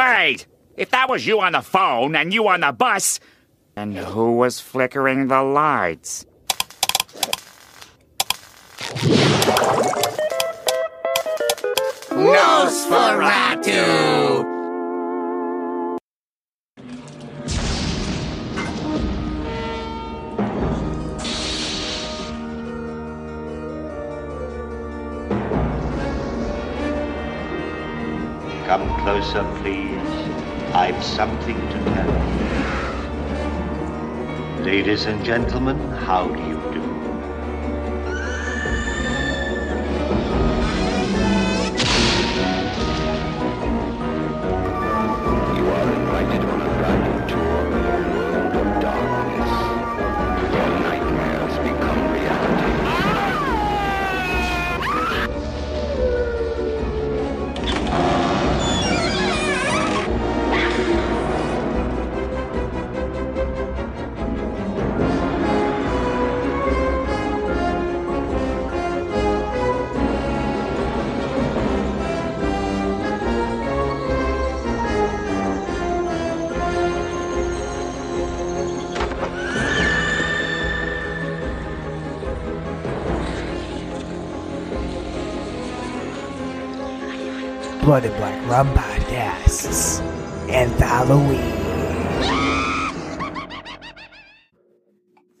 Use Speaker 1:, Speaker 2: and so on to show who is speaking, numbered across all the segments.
Speaker 1: Wait! If that was you on the phone and you on the bus, then who was flickering the lights? Nosferatu!
Speaker 2: Closer, please. I've something to tell you. Ladies and gentlemen, how do you do?
Speaker 3: You
Speaker 4: Blood and Black Rum Podcasts and Halloween.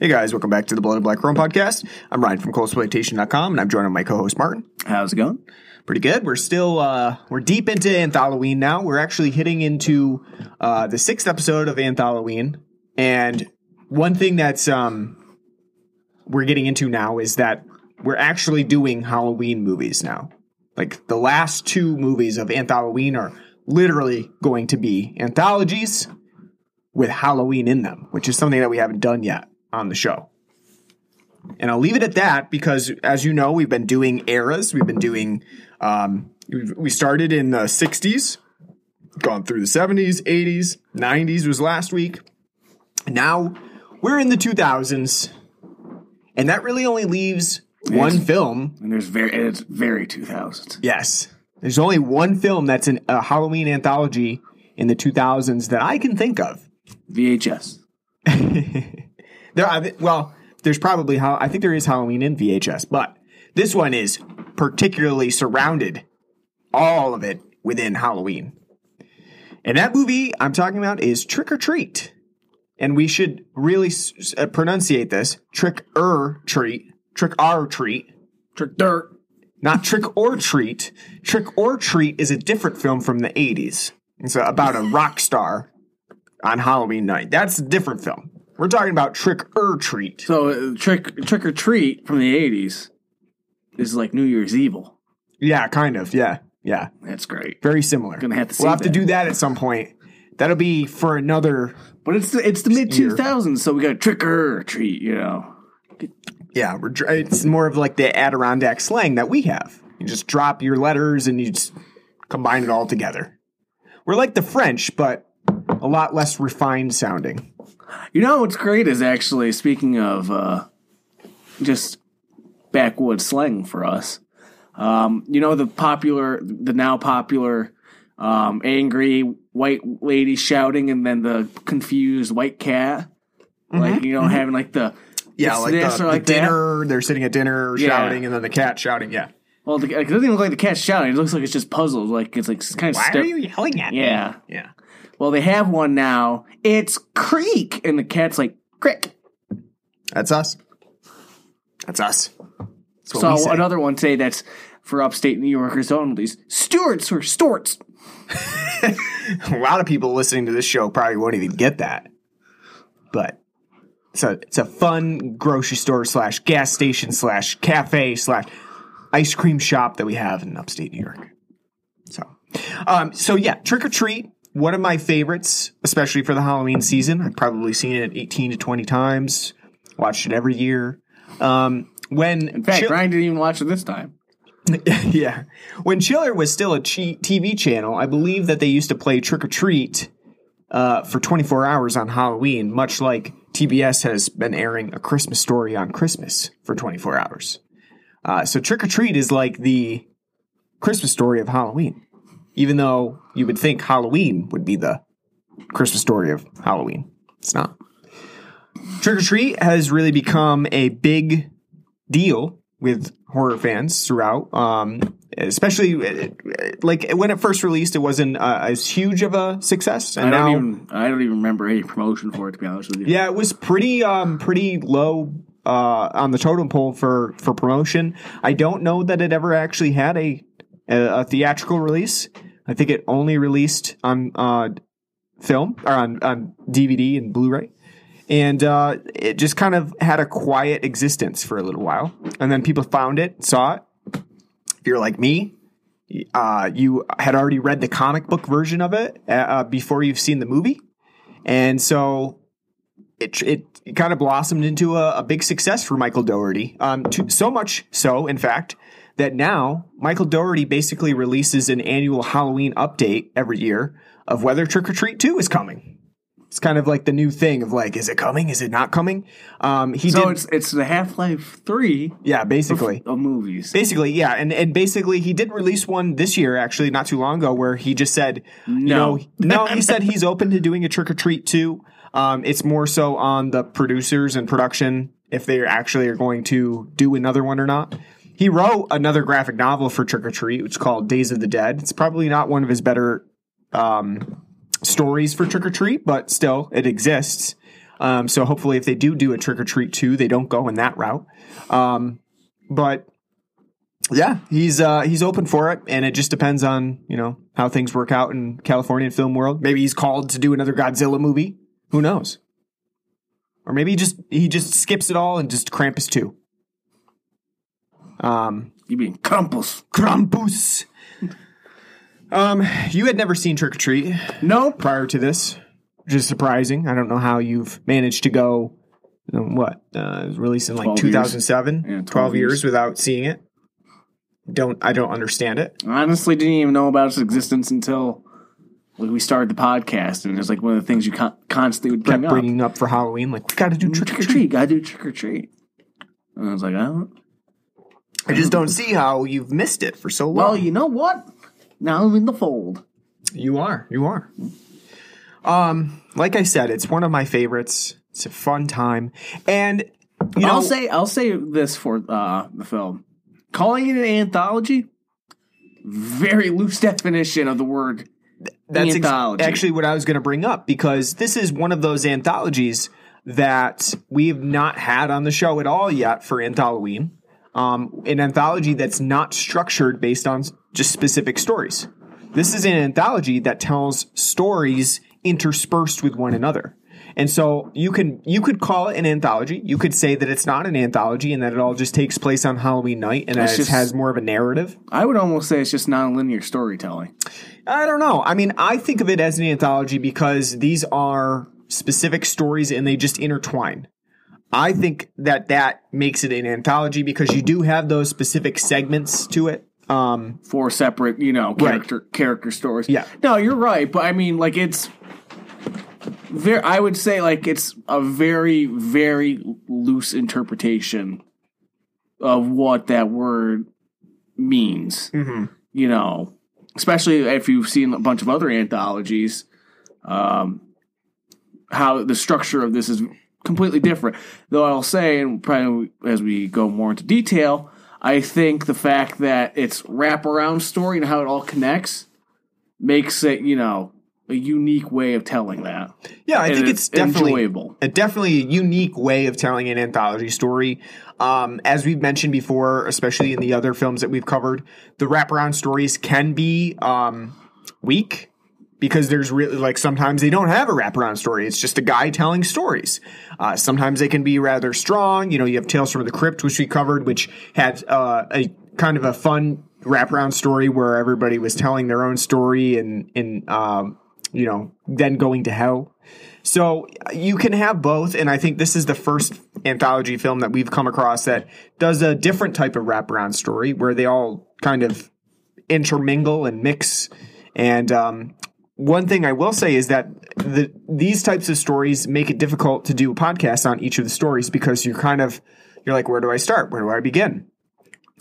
Speaker 5: Hey guys, welcome back to the Blood and Black Rum podcast. I'm Ryan from Coldsploitation.com and I'm joined by my co-host Martin.
Speaker 6: How's it going?
Speaker 5: Pretty good. We're still uh we're deep into Anthalloween now. We're actually hitting into uh the sixth episode of Anthalloween. And one thing that's um we're getting into now is that we're actually doing Halloween movies now. Like the last two movies of Anthalloween are literally going to be anthologies with Halloween in them, which is something that we haven't done yet on the show. And I'll leave it at that because, as you know, we've been doing eras. We've been doing, um, we started in the 60s, gone through the 70s, 80s, 90s was last week. Now we're in the 2000s, and that really only leaves one
Speaker 6: Yes.
Speaker 5: film.
Speaker 6: And there's very and it's very 2000s.
Speaker 5: Yes. There's only one film that's an, a Halloween anthology in the 2000s that I can think of.
Speaker 6: VHS.
Speaker 5: There, are, well, there's probably how I think there is Halloween in VHS, but this one is particularly surrounded, all of it within Halloween. And that movie I'm talking about is Trick or Treat, and we should really s- uh, pronunciate this: Trick or Treat, Trick or Treat,
Speaker 6: Trick dirt.
Speaker 5: not Trick or Treat. Trick or Treat is a different film from the 80s. It's about a rock star on Halloween night. That's a different film. We're talking about Trick or Treat.
Speaker 6: So uh, trick trick or treat from the 80s is like New Year's Evil.
Speaker 5: Yeah, kind of. Yeah, yeah.
Speaker 6: That's great.
Speaker 5: Very similar.
Speaker 6: Gonna have to see
Speaker 5: We'll have to do that at some point. That'll be for another.
Speaker 6: But it's the, it's the mid 2000s, so we got trick or treat, you know.
Speaker 5: Yeah, we're, dr- it's more of like the Adirondack slang that we have. You just drop your letters and you just combine it all together. We're like the French, but a lot less refined sounding.
Speaker 6: You know what's great is actually speaking of uh, just backwoods slang for us. Um, you know the popular, the now popular, um, angry white lady shouting, and then the confused white cat, like you know having like the
Speaker 5: Yeah,
Speaker 6: it's
Speaker 5: like the,
Speaker 6: or like
Speaker 5: the
Speaker 6: that.
Speaker 5: dinner. They're sitting at dinner
Speaker 6: Yeah.
Speaker 5: shouting, and then the cat shouting. Yeah.
Speaker 6: Well, the, it doesn't even look like the cat's shouting. It looks like it's just puzzled. Like it's like kind of
Speaker 5: Why are you yelling at me?
Speaker 6: Yeah.
Speaker 5: Yeah.
Speaker 6: Well, they have one now. It's creak, and the cat's like crick.
Speaker 5: That's us. That's us. That's
Speaker 6: So another one today that's for upstate New Yorkers only. Stewarts or Storts.
Speaker 5: a lot of people listening to this show probably won't even get that. But it's a it's a fun grocery store slash gas station slash cafe slash ice cream shop that we have in upstate New York. So, um, so yeah, trick or treat. One of my favorites, especially for the Halloween season. I've probably seen it 18 to 20 times. Watched it every year. Um, when
Speaker 6: In fact,
Speaker 5: Chil-
Speaker 6: Ryan didn't even watch it this time.
Speaker 5: yeah. When Chiller was still a TV channel, I believe that they used to play Trick or Treat uh, for 24 hours on Halloween, much like TBS has been airing A Christmas Story on Christmas for 24 hours. Uh, so Trick or Treat is like the Christmas story of Halloween. even though you would think Halloween would be the Christmas story of Halloween. It's not. Trick or Treat has really become a big deal with horror fans throughout. Um, especially uh, like when it first released, it wasn't uh, as huge of a success, and
Speaker 6: I don't even I don't even remember any promotion for it to be honest with you.
Speaker 5: yeah, it was pretty um pretty low uh on the totem pole for for promotion. I don't know that it ever actually had a a, a theatrical release. I think it only released on uh film or on on DVD and Blu-ray. And uh, it just kind of had a quiet existence for a little while, and then people found it, saw it. If you're like me, uh, you had already read the comic book version of it uh, before you've seen the movie, and so it it, it kind of blossomed into a, a big success for Michael Dougherty. Um, to, so much so, in fact, that now Michael Dougherty basically releases an annual Halloween update every year of whether Trick or Treat Two is coming. It's kind of like the new thing of like, is it coming? Is it not coming? Um, he
Speaker 6: So
Speaker 5: did,
Speaker 6: it's it's the Half Life Three
Speaker 5: yeah, basically.
Speaker 6: of movies.
Speaker 5: Basically, yeah, and and basically he did release one this year, actually, not too long ago, where he just said, you
Speaker 6: No.
Speaker 5: know, no, he said he's open to doing a trick or treat too. Um, it's more so on the producers and production if they actually are going to do another one or not. He wrote another graphic novel for Trick or Treat, which is called Days of the Dead. It's probably not one of his better um, stories for Trick or Treat, but still, it exists. Um, so hopefully, if they do do a Trick or Treat too, they don't go in that route. Um, but yeah, he's uh, he's open for it, and it just depends on you know how things work out in Californian film world. Maybe he's called to do another Godzilla movie. Who knows? Or maybe he just he just skips it all and just Krampus too. Um,
Speaker 6: You mean Krampus?
Speaker 5: Krampus. Um, you had never seen Trick or Treat
Speaker 6: No.
Speaker 5: prior to this, which is surprising. I don't know how you've managed to go. what uh, it was released in like
Speaker 6: 12 years.
Speaker 5: 2007,
Speaker 6: Yeah,
Speaker 5: 12,
Speaker 6: 12
Speaker 5: years.
Speaker 6: years.
Speaker 5: without seeing it. Don't I don't understand it.
Speaker 6: Honestly, didn't even know about its existence until like, we started the podcast, and it was like one of the things you con- constantly would bring
Speaker 5: Kept
Speaker 6: up.
Speaker 5: bringing up for Halloween, like we got to do trick or treat,
Speaker 6: gotta do trick or treat. And I was like, I don't.
Speaker 5: I just don't see how you've missed it for so long.
Speaker 6: well, you know what? Now I'm in the fold.
Speaker 5: You are. You are. Um, like I said, it's one of my favorites. It's a fun time, and you know,
Speaker 6: I'll say I'll say this for uh, the film. Calling it an anthology, very loose definition of the word
Speaker 5: that's ex- actually what I was going to bring up because this is one of those anthologies that we've not had on the show at all yet for Anthology. Um, an anthology that's not structured based on just specific stories. This is an anthology that tells stories interspersed with one another. And so you can you could call it an anthology. You could say that it's not an anthology and that it all just takes place on Halloween night and that
Speaker 6: It's
Speaker 5: it
Speaker 6: just-
Speaker 5: has more of a narrative.
Speaker 6: I would almost say it's just non-linear storytelling.
Speaker 5: I don't know. I mean, I think of it as an anthology because these are specific stories and they just intertwine. I think that that makes it an anthology because you do have those specific segments to it. Um,
Speaker 6: four separate, you know, character character stories.
Speaker 5: Yeah.
Speaker 6: No, you're right, but I mean, like it's very. I would say like it's a very very loose interpretation of what that word means.
Speaker 5: Mm-hmm.
Speaker 6: You know, especially if you've seen a bunch of other anthologies, um, how the structure of this is completely different. Though I'll say, and probably as we go more into detail, I think the fact that it's wraparound story and how it all connects makes it, you know, a unique way of telling that.
Speaker 5: yeah, I
Speaker 6: And
Speaker 5: think it's,
Speaker 6: it's
Speaker 5: definitely
Speaker 6: enjoyable.
Speaker 5: a definitely a unique way of telling an anthology story. Um, as we've mentioned before, especially in the other films that we've covered, the wraparound stories can be um, weak because there's really like sometimes they don't have a wraparound story. It's just a guy telling stories. Uh, sometimes they can be rather strong. You know, you have Tales from the Crypt, which we covered, which had uh, a kind of a fun wraparound story where everybody was telling their own story and and um, you know then going to hell. So you can have both, and I think this is the first anthology film that we've come across that does a different type of wraparound story where they all kind of intermingle and mix. And um, one thing I will say is that the, these types of stories make it difficult to do a podcast on each of the stories because you're kind of you're like, where do I start? Where do I begin?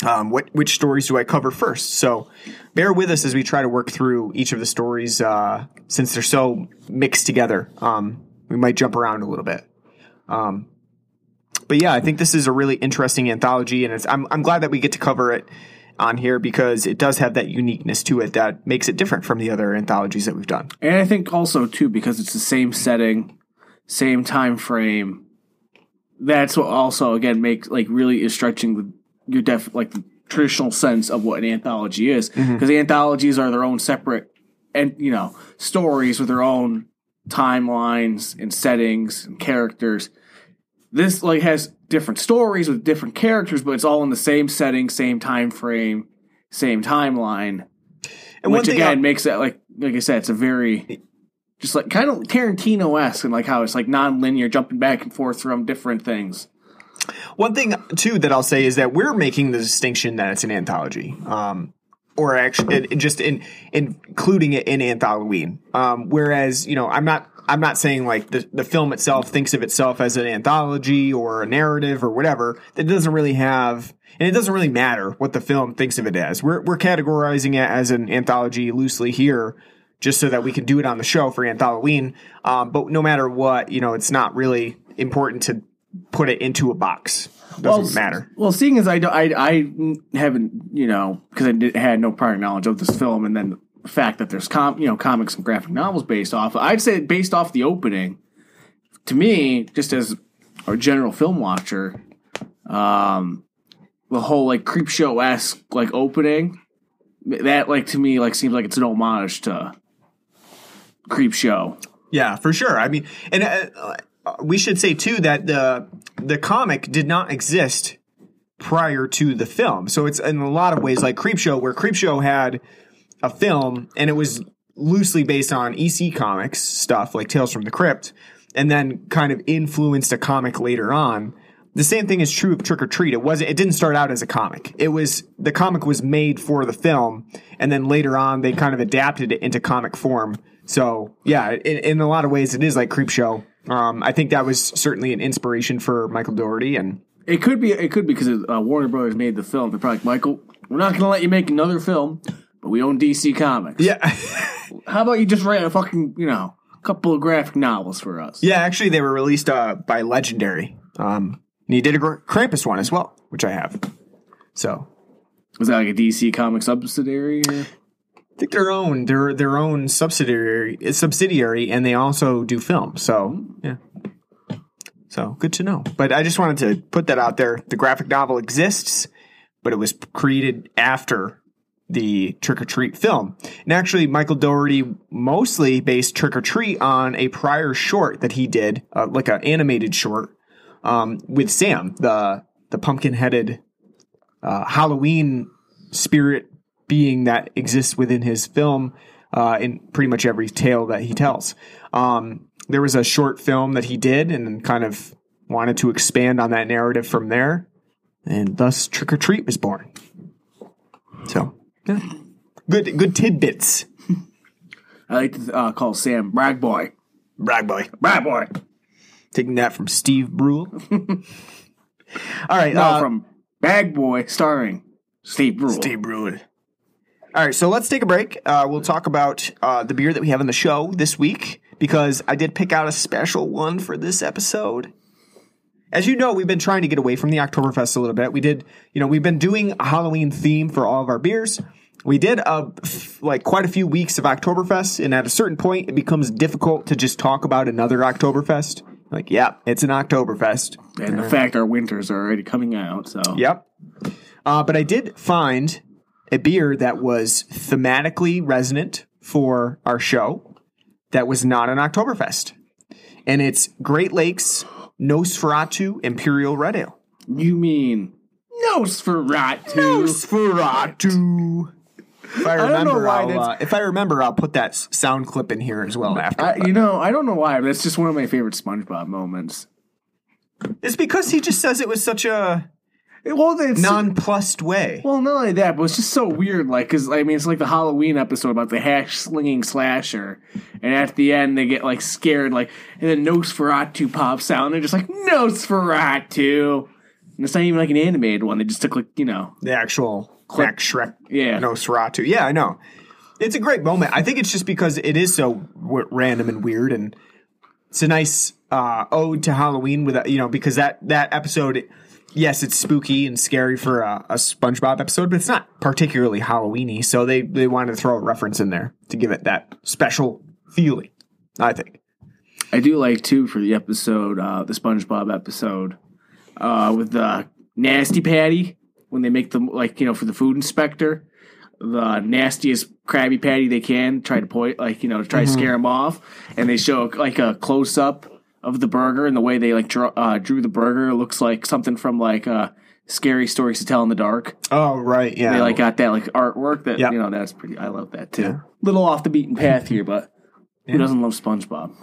Speaker 5: um, what which stories do I cover first. So bear with us as we try to work through each of the stories uh, since they're so mixed together. Um, we might jump around a little bit. Um, but yeah, I think this is a really interesting anthology, and it's, I'm I'm glad that we get to cover it on here because it does have that uniqueness to it that makes it different from the other anthologies that we've done.
Speaker 6: And I think also too because it's the same setting, same time frame. That's what also again makes like really is stretching the your def like the traditional sense of what an anthology is mm-hmm. because anthologies are their own separate and you know stories with their own timelines and settings and characters. This like has different stories with different characters, but it's all in the same setting, same time frame, same timeline.
Speaker 5: And
Speaker 6: which again
Speaker 5: I-
Speaker 6: makes it like like I said, it's a very just like kind of Tarantino esque and like how it's like non-linear, jumping back and forth from different things.
Speaker 5: One thing too that I'll say is that we're making the distinction that it's an anthology, um, or actually it, it just in, including it in Anthalloween. Um, whereas you know, I'm not I'm not saying like the the film itself thinks of itself as an anthology or a narrative or whatever. That doesn't really have. And it doesn't really matter what the film thinks of it as. We're we're categorizing it as an anthology loosely here, just so that we can do it on the show for Anthalloween. Um, but no matter what, you know, it's not really important to put it into a box. Doesn't
Speaker 6: s-
Speaker 5: matter.
Speaker 6: Well, seeing as I, do- I, I haven't, you know, because I did, had no prior knowledge of this film, and then the fact that there's com, you know, comics and graphic novels based off, I'd say based off the opening, to me, just as a general film watcher, um, the whole like Creepshow esque like opening, that like to me like seems like it's an homage to Creepshow.
Speaker 5: Yeah, for sure. I mean, and uh, uh, we should say too that the the comic did not exist prior to the film. So it's in a lot of ways like Creepshow, where Creepshow had a film and it was loosely based on EC Comics stuff like Tales from the Crypt, and then kind of influenced a comic later on. The same thing is true of Trick or Treat. It wasn't. It didn't start out as a comic. It was the comic was made for the film, and then later on they kind of adapted it into comic form. So yeah, in, in a lot of ways, it is like Creepshow. Um, I think that was certainly an inspiration for Michael Dougherty, and
Speaker 6: It could be. It could be because uh, Warner Brothers made the film. They're probably like, Michael, we're not going to let you make another film, but we own DC Comics.
Speaker 5: yeah,
Speaker 6: How about you just write a fucking, you know, couple of graphic novels for us?
Speaker 5: yeah. Actually, they were released uh, by Legendary, um, and he did a Gr- Krampus one as well, which I have. So
Speaker 6: Was that like a DC Comics subsidiary? Or?
Speaker 5: I think their own their their own subsidiary subsidiary, and they also do film. So yeah, so good to know. But I just wanted to put that out there. The graphic novel exists, but it was created after the Trick or Treat film. And actually, Michael Dougherty mostly based Trick or Treat on a prior short that he did, uh, like an animated short um, with Sam, the the pumpkin headed uh, Halloween spirit being that exists within his film uh, in pretty much every tale that he tells. Um, there was a short film that he did and kind of wanted to expand on that narrative from there, and thus Trick or Treat was born. So. Good good tidbits.
Speaker 6: I like to uh, call Sam Brag Boy.
Speaker 5: Brag boy,
Speaker 6: Brag Boy.
Speaker 5: taking that from Steve Brule. All right,
Speaker 6: No,
Speaker 5: uh,
Speaker 6: from Bag Boy, starring Steve Brule.
Speaker 5: Steve Brule. All right, so let's take a break. Uh, we'll talk about uh, the beer that we have on the show this week because I did pick out a special one for this episode. As you know, we've been trying to get away from the Oktoberfest a little bit. We did, you know, we've been doing a Halloween theme for all of our beers. We did uh, f- like quite a few weeks of Oktoberfest, and at a certain point, it becomes difficult to just talk about another Oktoberfest. Like, yeah, it's an Oktoberfest.
Speaker 6: And the fact our winters are already coming out, so.
Speaker 5: Yep. Uh, but I did find a beer that was thematically resonant for our show that was not an Oktoberfest. And it's Great Lakes Nosferatu Imperial Red Ale.
Speaker 6: You mean Nosferatu?
Speaker 5: Nosferatu. If I
Speaker 6: don't know
Speaker 5: remember,
Speaker 6: why
Speaker 5: I'll, uh, if I remember, I'll put that sound clip in here as well after.
Speaker 6: I, you know, I don't know why, but it's just one of my favorite SpongeBob moments.
Speaker 5: it's because he just says it was such a
Speaker 6: Well, it's
Speaker 5: nonplussed way.
Speaker 6: Well, not only that, but it's just so weird. Like, because I mean, it's like the Halloween episode about the hash slinging slasher, and at the end they get like scared, like, and then Nosferatu pops out, and they're just like Nosferatu. And it's not even like an animated one. They just took like you know,
Speaker 5: The actual Max Schreck
Speaker 6: Yeah.
Speaker 5: no, Nosferatu. Yeah, I know. It's a great moment. I think it's just because it is so w- random and weird, and it's a nice uh, ode to Halloween. With you know, because that that episode, yes, it's spooky and scary for a, a SpongeBob episode, but it's not particularly Halloweeny. So they they wanted to throw a reference in there to give it that special feeling. I think.
Speaker 6: I do like too for the episode, uh, the SpongeBob episode, uh, with the nasty patty when they make them like you know for the food inspector, the nastiest Krabby Patty they can try to point like you know to try to scare them off, and they show like a close up of the burger and the way they like draw, uh, drew the burger looks like something from like uh, scary stories to tell in the dark.
Speaker 5: Oh right, yeah.
Speaker 6: They like got that like artwork that
Speaker 5: Yep.
Speaker 6: you know that's pretty. I love that too. Little off the beaten path here, but who doesn't love SpongeBob?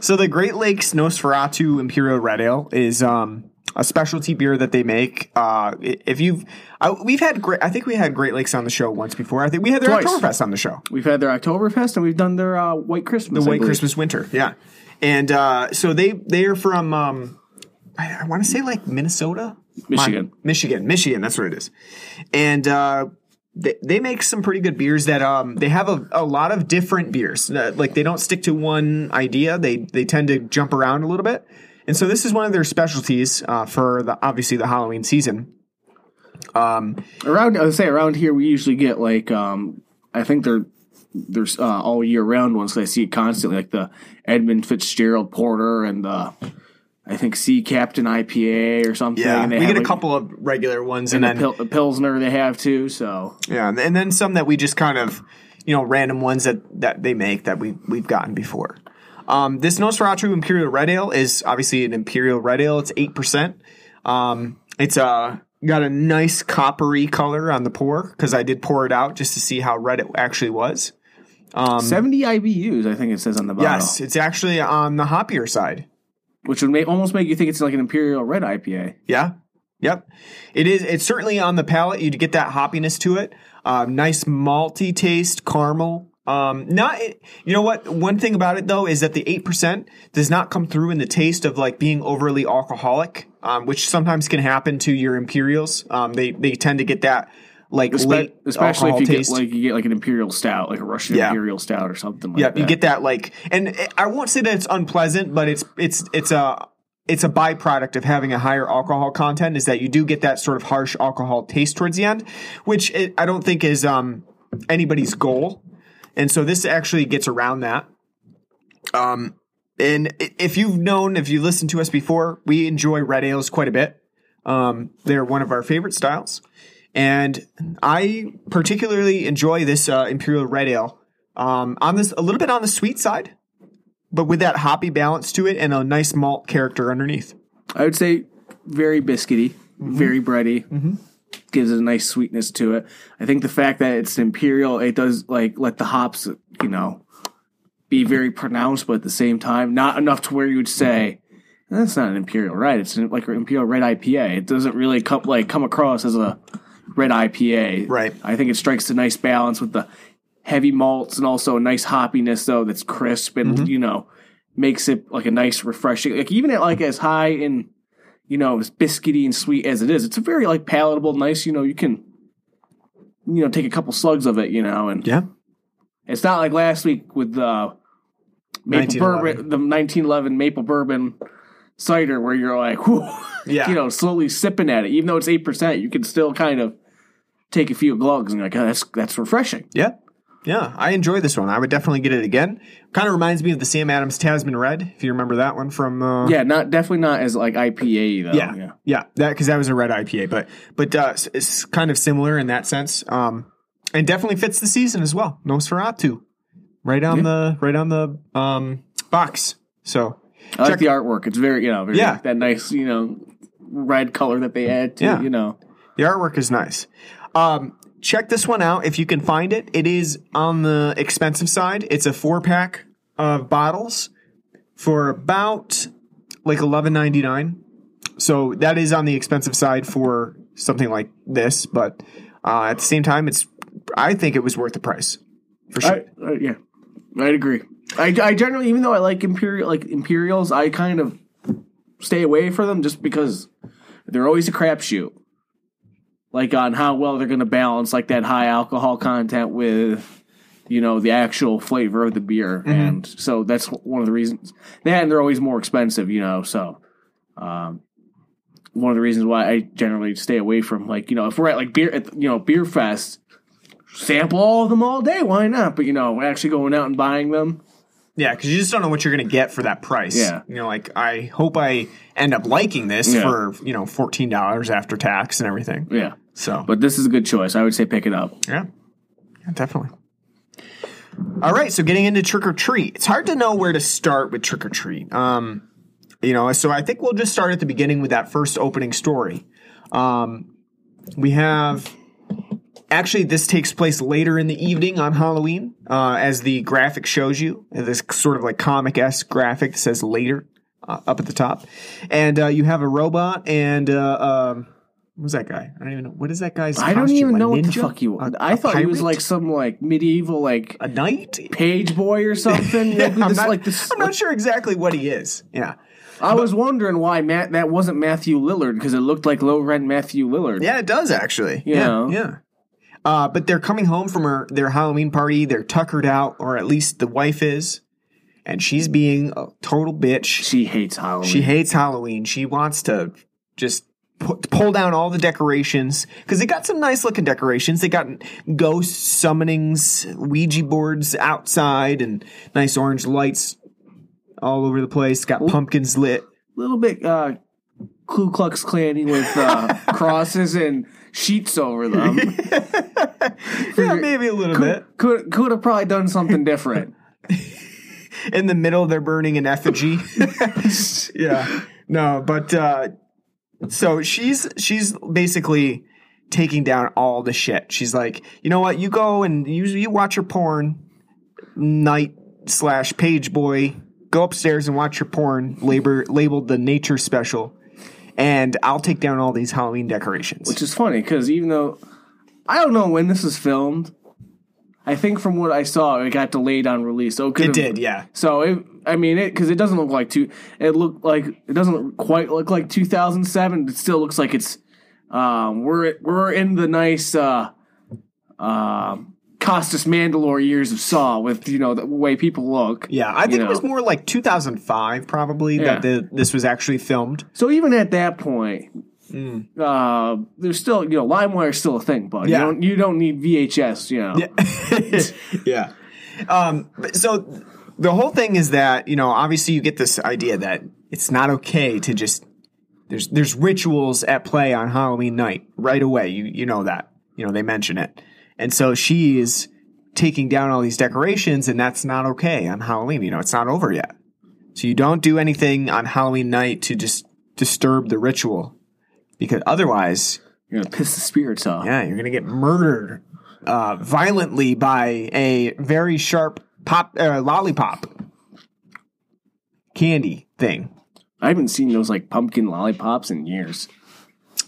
Speaker 5: So the Great Lakes Nosferatu Imperial Red Ale is um, a specialty beer that they make. Uh, if you've, uh, we've had great. I think we had Great Lakes on the show once before. I think we had their
Speaker 6: Twice.
Speaker 5: Oktoberfest on the show.
Speaker 6: We've had their Oktoberfest and we've done their uh, White Christmas.
Speaker 5: The
Speaker 6: I
Speaker 5: White
Speaker 6: believe.
Speaker 5: Christmas Winter, yeah. And uh, so they they are from um, I, I want to say like Minnesota,
Speaker 6: Michigan.
Speaker 5: Mon- Michigan, Michigan. That's where it is. And uh, they they make some pretty good beers that um they have a, a lot of different beers. Uh, like they don't stick to one idea. They they tend to jump around a little bit. And so this is one of their specialties uh, for the obviously the Halloween season.
Speaker 6: Around, I would say around here we usually get like um, I think they're there's uh, all year round ones. I see it constantly, like the Edmund Fitzgerald Porter and the I think Sea Captain IPA or something.
Speaker 5: Yeah, we get
Speaker 6: have,
Speaker 5: a
Speaker 6: like,
Speaker 5: couple of regular ones,
Speaker 6: and,
Speaker 5: and,
Speaker 6: the
Speaker 5: then
Speaker 6: Pil- Pilsner they have too. So
Speaker 5: Yeah, and then some that we just kind of, you know, random ones that that they make that we we've gotten before. Um, this Nosferatu Imperial Red Ale is obviously an Imperial Red Ale. It's eight percent. Um, it's uh, got a nice coppery color on the pour because I did pour it out just to see how red it actually was.
Speaker 6: seventy IBUs, I think it says on the bottle.
Speaker 5: Um, Yes, it's actually on the hoppier side.
Speaker 6: which would make almost make you think it's like an Imperial Red IPA.
Speaker 5: Yeah. Yep. It is. It's certainly on the palate. You get that hoppiness to it. Uh, nice malty taste, caramel. Um, not. You know what? One thing about it though is that the eight percent does not come through in the taste of like being overly alcoholic, um, which sometimes can happen to your Imperials. Um, they they tend to get that like late
Speaker 6: especially if you
Speaker 5: taste.
Speaker 6: get like you get like an imperial stout, like a Russian
Speaker 5: Yeah.
Speaker 6: imperial stout or something like
Speaker 5: yeah,
Speaker 6: that.
Speaker 5: you get that like, and I won't say that it's unpleasant, but it's it's it's a it's a byproduct of having a higher alcohol content. Is that you do get that sort of harsh alcohol taste towards the end, which it, I don't think is um anybody's goal, and so this actually gets around that. Um, and if you've known, if you listened to us before, we enjoy red ales quite a bit. Um, they're one of our favorite styles, and I particularly enjoy this uh, imperial red ale. Um, on this a little bit on the sweet side, but with that hoppy balance to it and a nice malt character underneath.
Speaker 6: I would say very biscuity,
Speaker 5: Mm-hmm.
Speaker 6: very bready. Gives it a nice sweetness to it. I think the fact that it's imperial, it does like let the hops, you know, be very pronounced, but at the same time, not enough to where you would say that's not an imperial red. It's an, like an imperial red IPA. It doesn't really come like come across as a red IPA.
Speaker 5: Right.
Speaker 6: I think it strikes a nice balance with the heavy malts and also a nice hoppiness though that's crisp and
Speaker 5: Mm-hmm.
Speaker 6: you know makes it like a nice refreshing like even at like as high in you know as biscuity and sweet as it is. It's a very like palatable nice you know you can you know take a couple slugs of it you know and
Speaker 5: Yeah,
Speaker 6: it's not like last week with the maple bourbon the 1911 maple bourbon cider where you're like whew,
Speaker 5: Yeah.
Speaker 6: you know slowly sipping at it. Even though it's 8% you can still kind of take a few glugs and you're like oh, that's that's refreshing.
Speaker 5: Yeah, yeah. I enjoy this one. I would definitely get it again. Kind of reminds me of the Sam Adams Tasman Red, if you remember that one from. Uh,
Speaker 6: yeah not definitely not as like IPA though
Speaker 5: yeah,
Speaker 6: yeah.
Speaker 5: yeah, That because that was a red IPA, but but uh, it's- it's kind of similar in that sense. Um, and definitely fits the season as well. Nosferatu, right on the right on the um box. So
Speaker 6: I like the artwork. It's very, you know, very,
Speaker 5: Yeah.
Speaker 6: that nice, you know, red color that they add to,
Speaker 5: Yeah.
Speaker 6: you know.
Speaker 5: The artwork is nice. Um, check this one out if you can find it. It is on the expensive side. It's a four pack of bottles for about like eleven ninety nine. So that is on the expensive side for something like this, but uh, at the same time, it's I think it was worth the price for sure.
Speaker 6: I, yeah, I'd agree. I, I generally, even though I like imperial, like Imperials, I kind of stay away from them just because they're always a crapshoot. Like on how well they're going to balance like that high alcohol content with, you know, the actual flavor of the beer, and so that's one of the reasons. And they're always more expensive, you know. So, um, one of the reasons why I generally stay away from like you know if we're at like beer at you know beer fest, sample all of them all day. Why not? But you know, actually going out and buying them.
Speaker 5: Yeah, because you just don't know what you're going to get for that price.
Speaker 6: Yeah.
Speaker 5: You know, like I hope I end up liking this
Speaker 6: Yeah.
Speaker 5: for you know fourteen dollars after tax and everything.
Speaker 6: Yeah,
Speaker 5: So,
Speaker 6: but this is a good choice. I would say pick it up.
Speaker 5: yeah, yeah, definitely. All right, so getting into trick or treat, it's hard to know where to start with trick or treat. Um, you know, so I think we'll just start at the beginning with that first opening story. Um, we have actually this takes place later in the evening on Halloween, uh, as the graphic shows you. This sort of like comic esque graphic that says later uh, up at the top, and uh, you have a robot and uh, um, what's that guy? I don't even know what is that guy's.
Speaker 6: I don't
Speaker 5: costume?
Speaker 6: even know what the fuck you.
Speaker 5: A-
Speaker 6: I
Speaker 5: a
Speaker 6: thought he was like some like medieval like
Speaker 5: a knight.
Speaker 6: page boy or something.
Speaker 5: Yeah, I'm,
Speaker 6: this,
Speaker 5: not,
Speaker 6: like this.
Speaker 5: I'm not sure exactly what he is. Yeah.
Speaker 6: I was wondering why Matt that wasn't Matthew Lillard because it looked like low rent Matthew Lillard.
Speaker 5: Yeah, it does actually.
Speaker 6: You
Speaker 5: yeah,
Speaker 6: know.
Speaker 5: yeah. Uh, but they're coming home from her, their Halloween party. They're tuckered out, or at least the wife is, and she's being a total bitch.
Speaker 6: She hates Halloween.
Speaker 5: She hates Halloween. She wants to just pu- pull down all the decorations because they got some nice looking decorations. They got ghost summonings, Ouija boards outside, and nice orange lights all over the place. Got pumpkins lit.
Speaker 6: A little bit uh, Ku Klux Klanny with uh, crosses and sheets over them.
Speaker 5: Yeah, maybe a little bit.
Speaker 6: Could could have probably done something different.
Speaker 5: in the middle they're burning an effigy yeah no but uh so she's she's basically taking down all the shit she's like you know what you go and you you watch your porn night slash page boy go upstairs and watch your porn labor labeled the nature special and i'll take down all these halloween decorations
Speaker 6: Which is funny because even though I don't know when this was filmed, I think from what I saw, it got delayed on release. So it,
Speaker 5: it did yeah
Speaker 6: So it, I mean, it because it doesn't look like two. It looked like it doesn't quite look like 2007. It still looks like it's. Um, we're we're in the nice uh, um Costas Mandylor years of Saw with you know the way people look.
Speaker 5: yeah i think
Speaker 6: you
Speaker 5: it was more like 2005 probably
Speaker 6: Yeah.
Speaker 5: that the, this was actually filmed
Speaker 6: So even at that point, uh, there's still you know LimeWire is still a thing, but
Speaker 5: Mm. Yeah.
Speaker 6: you don't you don't need VHS. You know,
Speaker 5: yeah. Um, so the whole thing is that you know, obviously, you get this idea that it's not okay to just there's there's rituals at play on Halloween night right away. You you know that you know they mention it, and so she is taking down all these decorations, and that's not okay on Halloween. You know, it's not over yet, so you don't do anything on Halloween night to just disturb the ritual, because otherwise
Speaker 6: you're gonna piss the spirits off.
Speaker 5: yeah, you're gonna get murdered uh, violently by a very sharp pop uh, lollipop candy thing.
Speaker 6: I haven't seen those like pumpkin lollipops in years.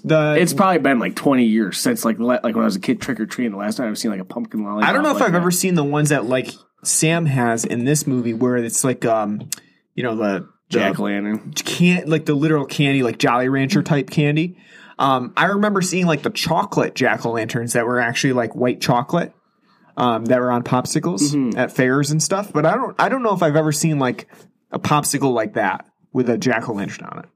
Speaker 5: The
Speaker 6: It's probably been like 20 years since like like when I was a kid trick or treating. The last time I've seen like a pumpkin lollipop.
Speaker 5: I don't know if
Speaker 6: like
Speaker 5: I've
Speaker 6: that.
Speaker 5: ever seen the ones that like Sam has in this movie where it's like um you know the
Speaker 6: Jack lantern.
Speaker 5: can't like the literal candy like Jolly Rancher type candy. Um, I remember seeing like the chocolate jack o' lanterns that were actually like white chocolate. Um, that were on popsicles at fairs and stuff, but I don't. I don't know if I've ever seen like a popsicle like that with a jack o' lantern on it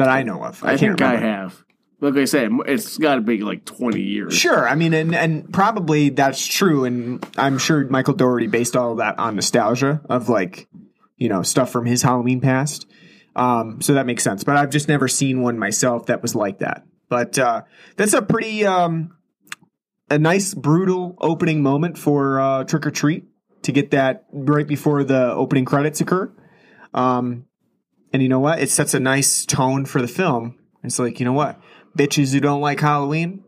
Speaker 5: that I know of. I,
Speaker 6: I, think I have. Like I said, it's got to be like 20 years.
Speaker 5: Sure, I mean, and and probably that's true, and I'm sure Michael Dougherty based all of that on nostalgia of like, you know, stuff from his Halloween past. Um, so that makes sense. But I've just never seen one myself that was like that. But uh, that's a pretty um, a nice brutal opening moment for uh, Trick or Treat to get that right before the opening credits occur. Um, and you know what? It sets a nice tone for the film. It's like, you know what? Bitches who don't like Halloween,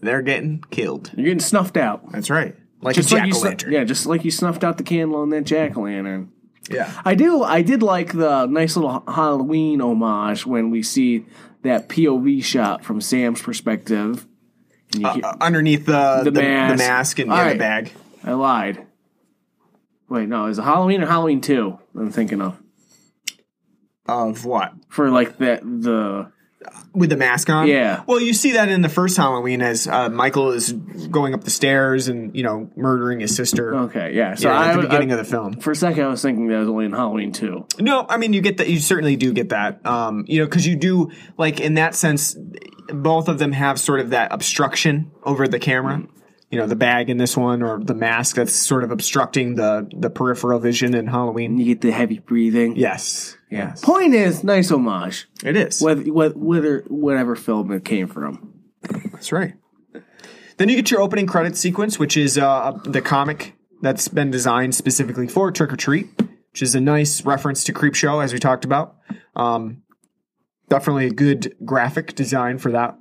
Speaker 5: they're getting killed.
Speaker 6: You're getting snuffed out.
Speaker 5: That's right. Like
Speaker 6: Just
Speaker 5: a
Speaker 6: like
Speaker 5: jack
Speaker 6: you
Speaker 5: o'
Speaker 6: snu-
Speaker 5: lantern.
Speaker 6: yeah, just like you snuffed out the candle on that jack o' lantern.
Speaker 5: yeah.
Speaker 6: I do. I did like the nice little Halloween homage when we see that POV shot from Sam's perspective. And you hear-
Speaker 5: Uh, underneath the the,
Speaker 6: The
Speaker 5: the mask,
Speaker 6: mask.
Speaker 5: and
Speaker 6: right.
Speaker 5: the bag.
Speaker 6: I lied. Wait, no, is it Halloween or Halloween two? I'm thinking of
Speaker 5: Of what?
Speaker 6: for like that the
Speaker 5: with the mask on.
Speaker 6: Yeah.
Speaker 5: Well, you see that in the first Halloween as uh, Michael is going up the stairs and you know murdering his sister.
Speaker 6: Okay, yeah. So
Speaker 5: Yeah,
Speaker 6: I,
Speaker 5: at the beginning
Speaker 6: I-
Speaker 5: of the film.
Speaker 6: for a second, I was thinking that was only in Halloween too.
Speaker 5: No, I mean you get that. You certainly do get that. Um, you know, because you do like in that sense, both of them have sort of that obstruction over the camera. You know, the bag in this one or the mask that's sort of obstructing the the peripheral vision in Halloween.
Speaker 6: You get the heavy breathing.
Speaker 5: Yes.
Speaker 6: Yeah. Point is, nice homage.
Speaker 5: It is.
Speaker 6: Whether, whether, whether whatever film it came from.
Speaker 5: That's right. Then you get your opening credit sequence, which is uh, the comic that's been designed specifically for Trick or Treat, which is a nice reference to Creepshow, as we talked about. Um, definitely a good graphic design for that.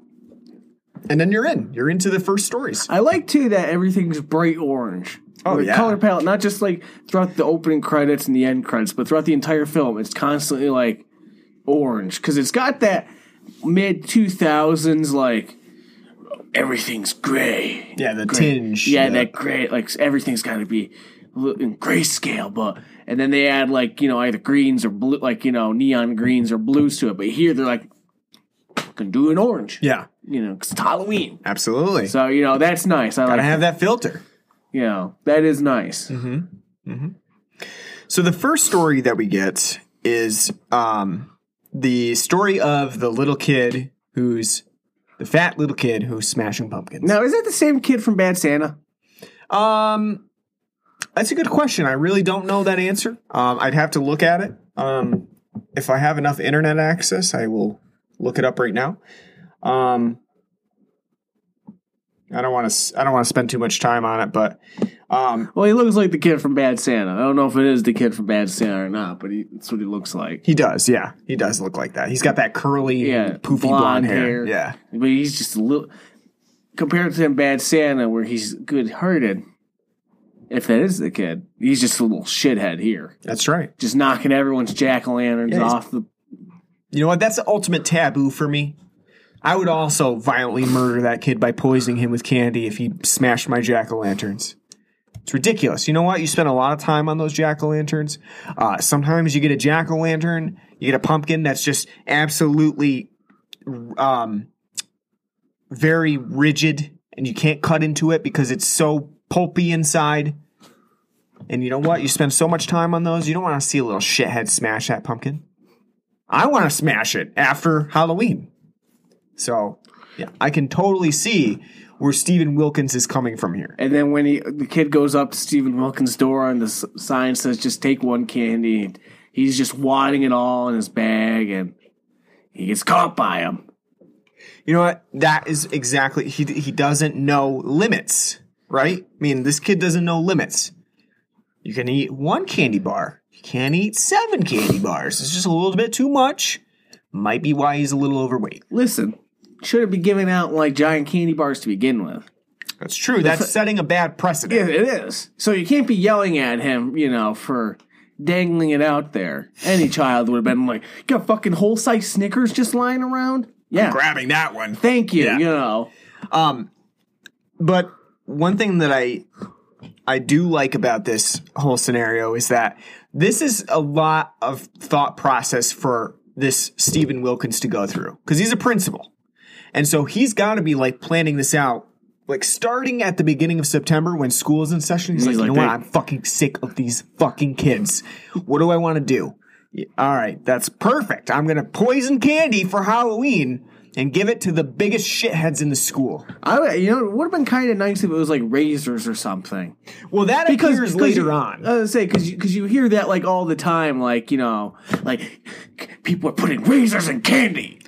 Speaker 5: And then you're in. You're into the first stories.
Speaker 6: I like too that everything's bright orange.
Speaker 5: Oh,
Speaker 6: The
Speaker 5: yeah.
Speaker 6: color palette, not just like throughout the opening credits and the end credits, but throughout the entire film, it's constantly like orange because it's got that mid two thousands like everything's gray.
Speaker 5: Yeah, the
Speaker 6: Gray.
Speaker 5: tinge.
Speaker 6: Yeah,
Speaker 5: the-
Speaker 6: that gray, like everything's got to be in grayscale, but and then they add like you know either greens or blue, like you know neon greens or blues to it. But here they're like gonna do an orange.
Speaker 5: Yeah,
Speaker 6: you know, 'cause it's Halloween.
Speaker 5: absolutely.
Speaker 6: So you know that's nice. I
Speaker 5: Gotta
Speaker 6: like.
Speaker 5: have that filter.
Speaker 6: you know that is nice.
Speaker 5: Mm-hmm. So the first story that we get is um, the story of the little kid who's the fat little kid who's smashing pumpkins.
Speaker 6: Now is that the same kid from Bad Santa?
Speaker 5: Um, that's a good question. I really don't know that answer. Um, I'd have to look at it. Um, if I have enough internet access, I will look it up right now. Um, I don't want to. I don't want to spend too much time on it, but um,
Speaker 6: Well, he looks like the kid from Bad Santa. I don't know if it is the kid from Bad Santa or not, but he, that's what he looks like.
Speaker 5: he does. Yeah, he does look like that. He's got that curly,
Speaker 6: Yeah,
Speaker 5: poofy blonde, hair. Yeah,
Speaker 6: but he's just a little compared to him Bad Santa, where he's good-hearted. If that is the kid, he's just a little shithead here,
Speaker 5: that's right.
Speaker 6: just knocking everyone's jack o' lanterns
Speaker 5: Yeah,
Speaker 6: off the.
Speaker 5: You know what? That's the ultimate taboo for me. I would also violently murder that kid by poisoning him with candy if he smashed my jack o' lanterns. It's ridiculous. You know what? You spend a lot of time on those jack o' lanterns. Uh, sometimes you get a jack o' lantern, you get a pumpkin that's just absolutely um, very rigid, and you can't cut into it because it's so pulpy inside. And you know what? You spend so much time on those, you don't want to see a little shithead smash that pumpkin. I want to smash it after Halloween. So, yeah, I can totally see where Stephen Wilkins is coming from here.
Speaker 6: And then when he the kid goes up to Stephen Wilkins' door and the sign says "Just take one candy," he's just wadding it all in his bag, and he gets caught by him.
Speaker 5: You know what? That is exactly he he doesn't know limits, right? I mean, this kid doesn't know limits. You can eat one candy bar. You can't eat seven candy bars. It's just a little bit too much. Might be why he's a little overweight.
Speaker 6: Listen, shouldn't be giving out like giant candy bars to begin with.
Speaker 5: That's true. That's setting a bad
Speaker 6: Yeah,
Speaker 5: precedent.
Speaker 6: it is. So you can't be yelling at him, you know, for dangling it out there. Any child would have been like, "You got fucking whole size Snickers just lying around." Yeah,
Speaker 5: Grabbing that one.
Speaker 6: thank you.
Speaker 5: Yeah.
Speaker 6: You know,
Speaker 5: Um, but one thing that I I do like about this whole scenario is that this is a lot of thought process for this Stephen Wilkins to go through because he's a principal, and so he's got to be like planning this out. Like starting at the beginning of September when school is in session, he's,
Speaker 6: He's
Speaker 5: like, you
Speaker 6: like,
Speaker 5: know what? I'm fucking sick of these fucking kids. What do I want to do? Yeah, All right, that's perfect. I'm gonna poison candy for Halloween and give it to the biggest shitheads in the school.
Speaker 6: I you know it would have been kind of nice if it was like razors or something.
Speaker 5: Well, that
Speaker 6: because
Speaker 5: appears
Speaker 6: because
Speaker 5: later
Speaker 6: you-
Speaker 5: on.
Speaker 6: I was say because you, 'cause you hear that like all the time, like you know, like people are putting razors in candy.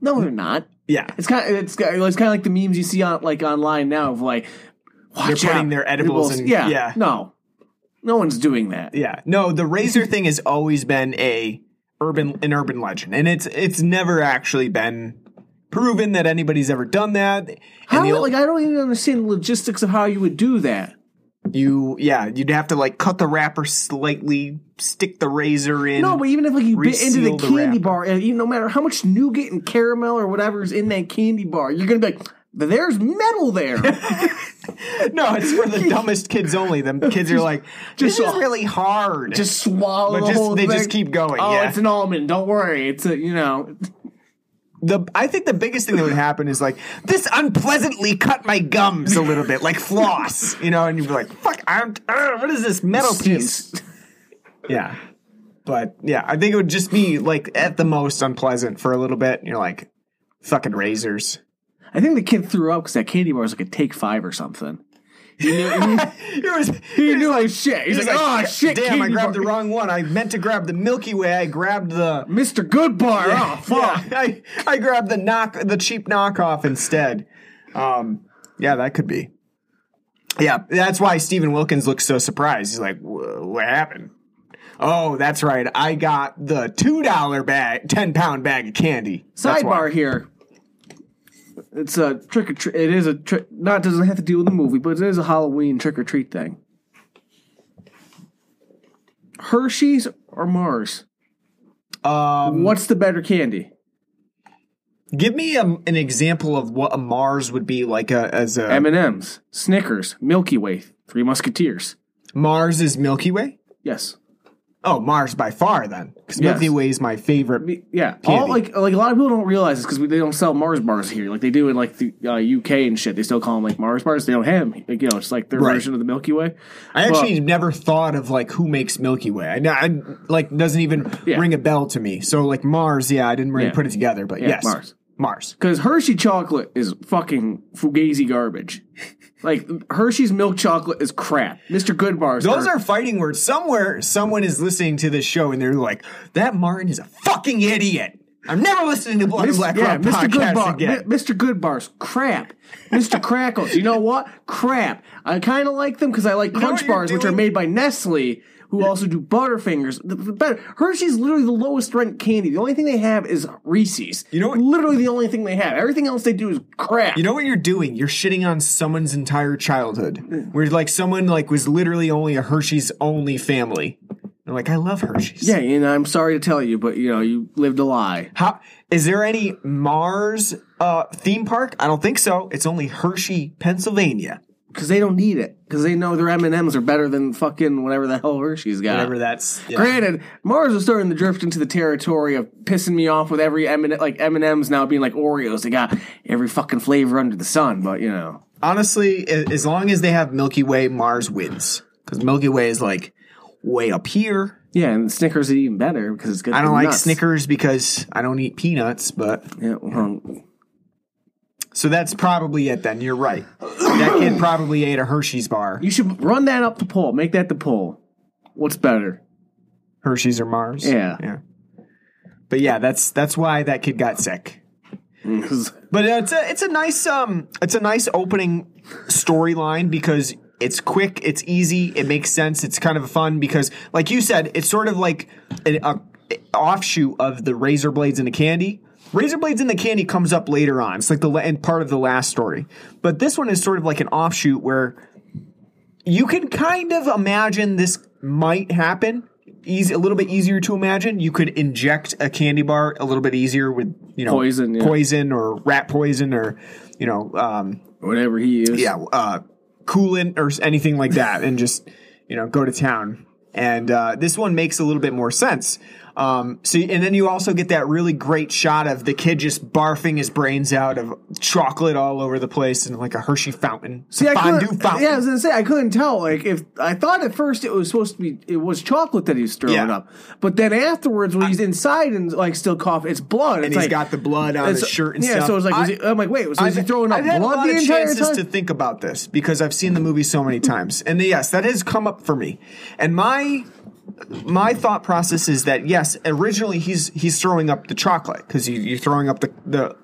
Speaker 6: No, they're not.
Speaker 5: Yeah,
Speaker 6: It's kind of it's, it's kind of like the memes you see on like online now of like
Speaker 5: They're putting
Speaker 6: out,
Speaker 5: their edibles in-
Speaker 6: yeah,
Speaker 5: yeah.
Speaker 6: No, no one's doing that.
Speaker 5: yeah. No, the razor thing has always been a urban an urban legend, and it's it's never actually been proven that anybody's ever done that. And
Speaker 6: How
Speaker 5: the-
Speaker 6: like I don't even understand the logistics of how you would do that.
Speaker 5: You, yeah, you'd have to like cut the wrapper slightly, stick the razor in.
Speaker 6: No, but even if like you bit into the
Speaker 5: the
Speaker 6: candy
Speaker 5: wrapper.
Speaker 6: bar, and you no matter how much nougat and caramel or whatever's in that candy bar, you're gonna be like, "There's metal there."
Speaker 5: no, it's for the dumbest kids only. The kids are like, this
Speaker 6: Just-
Speaker 5: is really hard.
Speaker 6: just swallow
Speaker 5: But
Speaker 6: the
Speaker 5: just-
Speaker 6: whole
Speaker 5: they
Speaker 6: thing.
Speaker 5: just keep going,
Speaker 6: Oh,
Speaker 5: yeah.
Speaker 6: it's an almond. Don't worry. It's a you know.
Speaker 5: The I think the biggest thing that would happen is like this unpleasantly cut my gums a little bit, like floss, you know, and you'd be like, "Fuck, I'm, uh, what is this metal piece?" Yeah, but yeah, I think it would just be like at the most unpleasant for a little bit. And you're like, "Fucking razors."
Speaker 6: I think the kid threw up because that candy bar was like a take five or something. He knew, he,
Speaker 5: It was,
Speaker 6: he knew like shit. He's
Speaker 5: He's
Speaker 6: like, oh shit,
Speaker 5: Damn, I grabbed
Speaker 6: bar."
Speaker 5: the wrong one. I meant to grab the Milky Way. I grabbed the.
Speaker 6: Mr. Goodbar. Oh fuck.
Speaker 5: Yeah, I, I grabbed the knock, the cheap knockoff instead. Um, yeah, that could be. Yeah, that's why Steven Wilkins looks so surprised. He's like, "What happened?" Oh, that's right. I got the two dollar bag, ten pound bag of candy.
Speaker 6: Sidebar here. It's a trick or treat. It is a trick. Not doesn't have to do with the movie, but it is a Halloween trick or treat thing. Hershey's or Mars?
Speaker 5: Um,
Speaker 6: What's the better candy?
Speaker 5: give me a, an example of what a Mars would be like a, as a
Speaker 6: M and M's, Snickers, Milky Way, Three Musketeers.
Speaker 5: Mars is Milky Way.
Speaker 6: Yes.
Speaker 5: Oh, Mars by far then, because
Speaker 6: Yes.
Speaker 5: Milky Way is my favorite.
Speaker 6: Yeah, all like like a lot of people don't realize this because they don't sell Mars bars here. Like they do in like the uh, UK and shit. They still call them like Mars bars. They don't have 'em. Like, you know, it's like their
Speaker 5: Right.
Speaker 6: version of the Milky Way.
Speaker 5: I actually never thought of like who makes Milky Way. I, I like doesn't even
Speaker 6: Yeah.
Speaker 5: ring a bell to me. So like Mars, yeah, I didn't really
Speaker 6: Yeah.
Speaker 5: put it together, but
Speaker 6: Yeah,
Speaker 5: yes,
Speaker 6: Mars.
Speaker 5: Mars.
Speaker 6: Because Hershey chocolate is fucking fugazi garbage. Like Hershey's milk chocolate is crap. Mr. Good bars.
Speaker 5: Those are fighting words. Somewhere, someone is listening to this show and they're like, "That Martin is a fucking idiot." I'm never listening to Blood and Black
Speaker 6: yeah,
Speaker 5: Rock
Speaker 6: Mr. Good
Speaker 5: podcast
Speaker 6: bar,
Speaker 5: again.
Speaker 6: Mi- Mr. Goodbar's crap. Mr. Crackles, you know what? Crap. I kind of like them because I like
Speaker 5: know
Speaker 6: Crunch bars, which are made by Nestle, who also do Butterfingers. The, the better Hershey's literally the lowest ranked candy. The only thing they have is Reese's.
Speaker 5: You know what-
Speaker 6: Literally the only thing they have. Everything else they do is crap.
Speaker 5: You know what you're doing? You're shitting on someone's entire childhood. Where like someone like was literally only a Hershey's only family. They're like, I love Hershey's.
Speaker 6: yeah, and I'm sorry to tell you, but you know you lived a lie.
Speaker 5: How is there any Mars uh, theme park? I don't think so. It's only Hershey, Pennsylvania.
Speaker 6: Because they don't need it because they know their M and M's are better than fucking whatever the hell Hershey's got.
Speaker 5: Whatever that's. yeah.
Speaker 6: Granted, Mars is starting to drift into the territory of pissing me off with every M and like M and M's now being like Oreos. They got every fucking flavor under the sun, but you know,
Speaker 5: Honestly, as long as they have Milky Way, Mars wins because Milky Way is like way up here.
Speaker 6: yeah. And Snickers is even better because it's good.
Speaker 5: I don't like
Speaker 6: nuts.
Speaker 5: Snickers because I don't eat peanuts, but
Speaker 6: Yeah, well,
Speaker 5: so that's probably it. Then you're right. That kid probably ate a Hershey's bar.
Speaker 6: you should run that up the poll. Make that the poll. What's better?
Speaker 5: Hershey's or Mars?
Speaker 6: Yeah.
Speaker 5: yeah. But yeah, that's that's why that kid got sick. But it's a it's a nice um it's a nice opening storyline because it's quick, it's easy, it makes sense, it's kind of fun because like you said, it's sort of like an a, offshoot of the razor blades and the candy. Razor blades in the candy comes up later on. It's like the and part of the last story. But this one is sort of like an offshoot where you can kind of imagine this might happen. Easy, a little bit easier to imagine. You could inject a candy bar a little bit easier with you know
Speaker 6: Poison, yeah.
Speaker 5: poison or rat poison or you know um,
Speaker 6: whatever he is.
Speaker 5: yeah uh, coolant or anything like that, and just you know go to town. And uh, this one makes a little bit more sense. Um, so and then you also get that really great shot of the kid just barfing his brains out of chocolate all over the place and like a Hershey fountain,
Speaker 6: See, I
Speaker 5: fondue
Speaker 6: couldn't,
Speaker 5: fountain.
Speaker 6: yeah, I was gonna say I couldn't tell. Like, if I thought at first it was supposed to be, it was chocolate that he was throwing
Speaker 5: Yeah.
Speaker 6: up, but then afterwards when he's inside and like still coughing, it's blood.
Speaker 5: and
Speaker 6: it's
Speaker 5: he's
Speaker 6: like,
Speaker 5: got the blood on his shirt and
Speaker 6: yeah,
Speaker 5: stuff.
Speaker 6: so it's like, was
Speaker 5: I-
Speaker 6: he, I'm like, wait, so is he
Speaker 5: I've-
Speaker 6: throwing up
Speaker 5: I've had a
Speaker 6: blood
Speaker 5: lot
Speaker 6: the
Speaker 5: of
Speaker 6: entire
Speaker 5: chances
Speaker 6: time?
Speaker 5: to think about this because I've seen the movie so many times, and yes, that has come up for me. And my my thought process is that yes, originally he's he's throwing up the chocolate because you, you're throwing up the the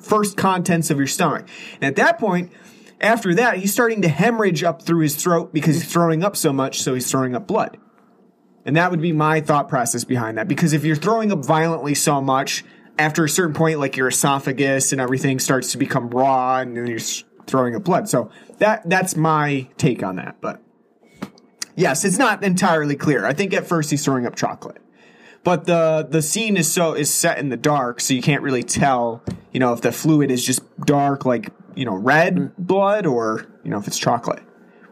Speaker 5: first contents of your stomach, and at that point. After that, he's starting to hemorrhage up through his throat because he's throwing up so much, so he's throwing up blood. And that would be my thought process behind that. Because if you're throwing up violently so much, after a certain point, like your esophagus and everything starts to become raw and then you're throwing up blood. So that that's my take on that. But yes, it's not entirely clear. I think at first he's throwing up chocolate. But the the scene is so is set in the dark, so you can't really tell, you know, if the fluid is just dark like, you know, red blood or, you know, if it's chocolate.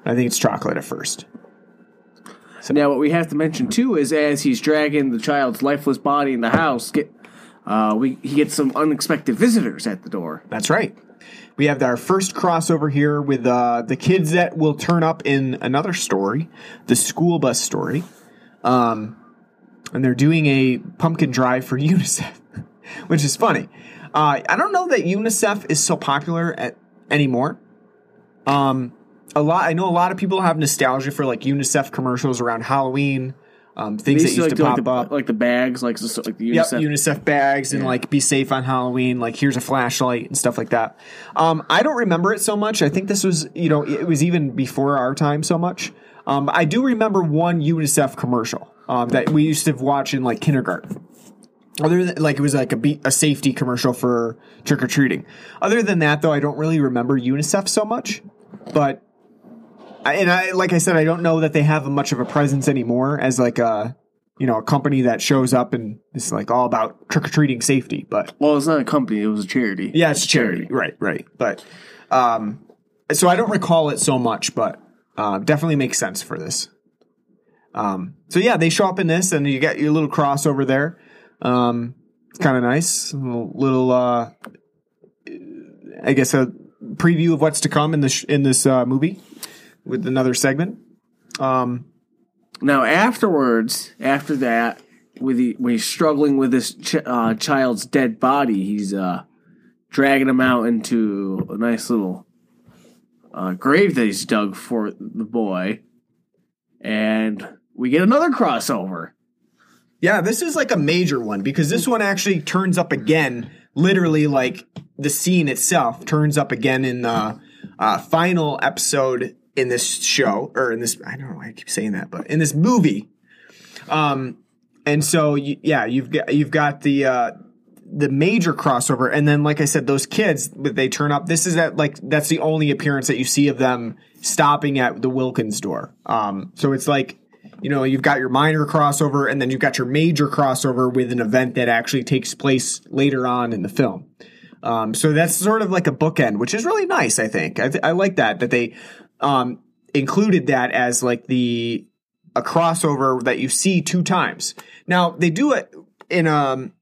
Speaker 5: I think it's chocolate at first. So.
Speaker 6: Now, what we have to mention too is as he's dragging the child's lifeless body in the house, get uh, we he gets some unexpected visitors at the door.
Speaker 5: That's right. We have our first crossover here with uh, the kids that will turn up in another story, the school bus story. Um, and they're doing a pumpkin drive for UNICEF, which is funny. Uh, I don't know that UNICEF is so popular at, anymore. Um, a lot. I know a lot of people have nostalgia for like UNICEF commercials around Halloween. Um, things that used to
Speaker 6: like,
Speaker 5: pop
Speaker 6: the,
Speaker 5: up.
Speaker 6: like the bags, like, the- like the
Speaker 5: Yep,
Speaker 6: UNICEF.
Speaker 5: UNICEF bags and
Speaker 6: Yeah.
Speaker 5: like be safe on Halloween. Like here's a flashlight and stuff like that. Um, I don't remember it so much. I think this was you know it was even before our time so much. Um, I do remember one UNICEF commercial um, that we used to watch in like kindergarten. Other than like it was like a be- a safety commercial for trick or treating. Other than that though, I don't really remember UNICEF so much. But and I like I said, I don't know that they have much of a presence anymore as like a you know a company that shows up and is like all about trick or treating safety. But
Speaker 6: well, it's not a company; it was a charity.
Speaker 5: yeah, it's a charity, right? Right. But um, so I don't recall it so much, but uh, definitely makes sense for this. Um, so yeah, they show up in this, and you get your little crossover there. Um, it's kind of nice, little, little uh, I guess a preview of what's to come in this in this uh, movie with another segment. Um,
Speaker 6: Now, afterwards, after that, with the, when he's struggling with this ch- uh, child's dead body, he's uh, dragging him out into a nice little uh, grave that he's dug for the boy, and we get another crossover.
Speaker 5: Yeah, this is like a major one because this one actually turns up again, literally like the scene itself turns up again in the uh, final episode in this show or in this. I don't know why I keep saying that, but in this movie. Um, and so you, yeah, you've got you've got the uh, the major crossover, and then like I said, those kids they turn up. This is that like that's the only appearance that you see of them stopping at the Wilkins door. Um, so it's like you know you've got your minor crossover, and then you've got your major crossover with an event that actually takes place later on in the film. Um, so that's sort of like a bookend, which is really nice. I think I, th- I like that that they um, included that as like the a crossover that you see two times. Now they do it in um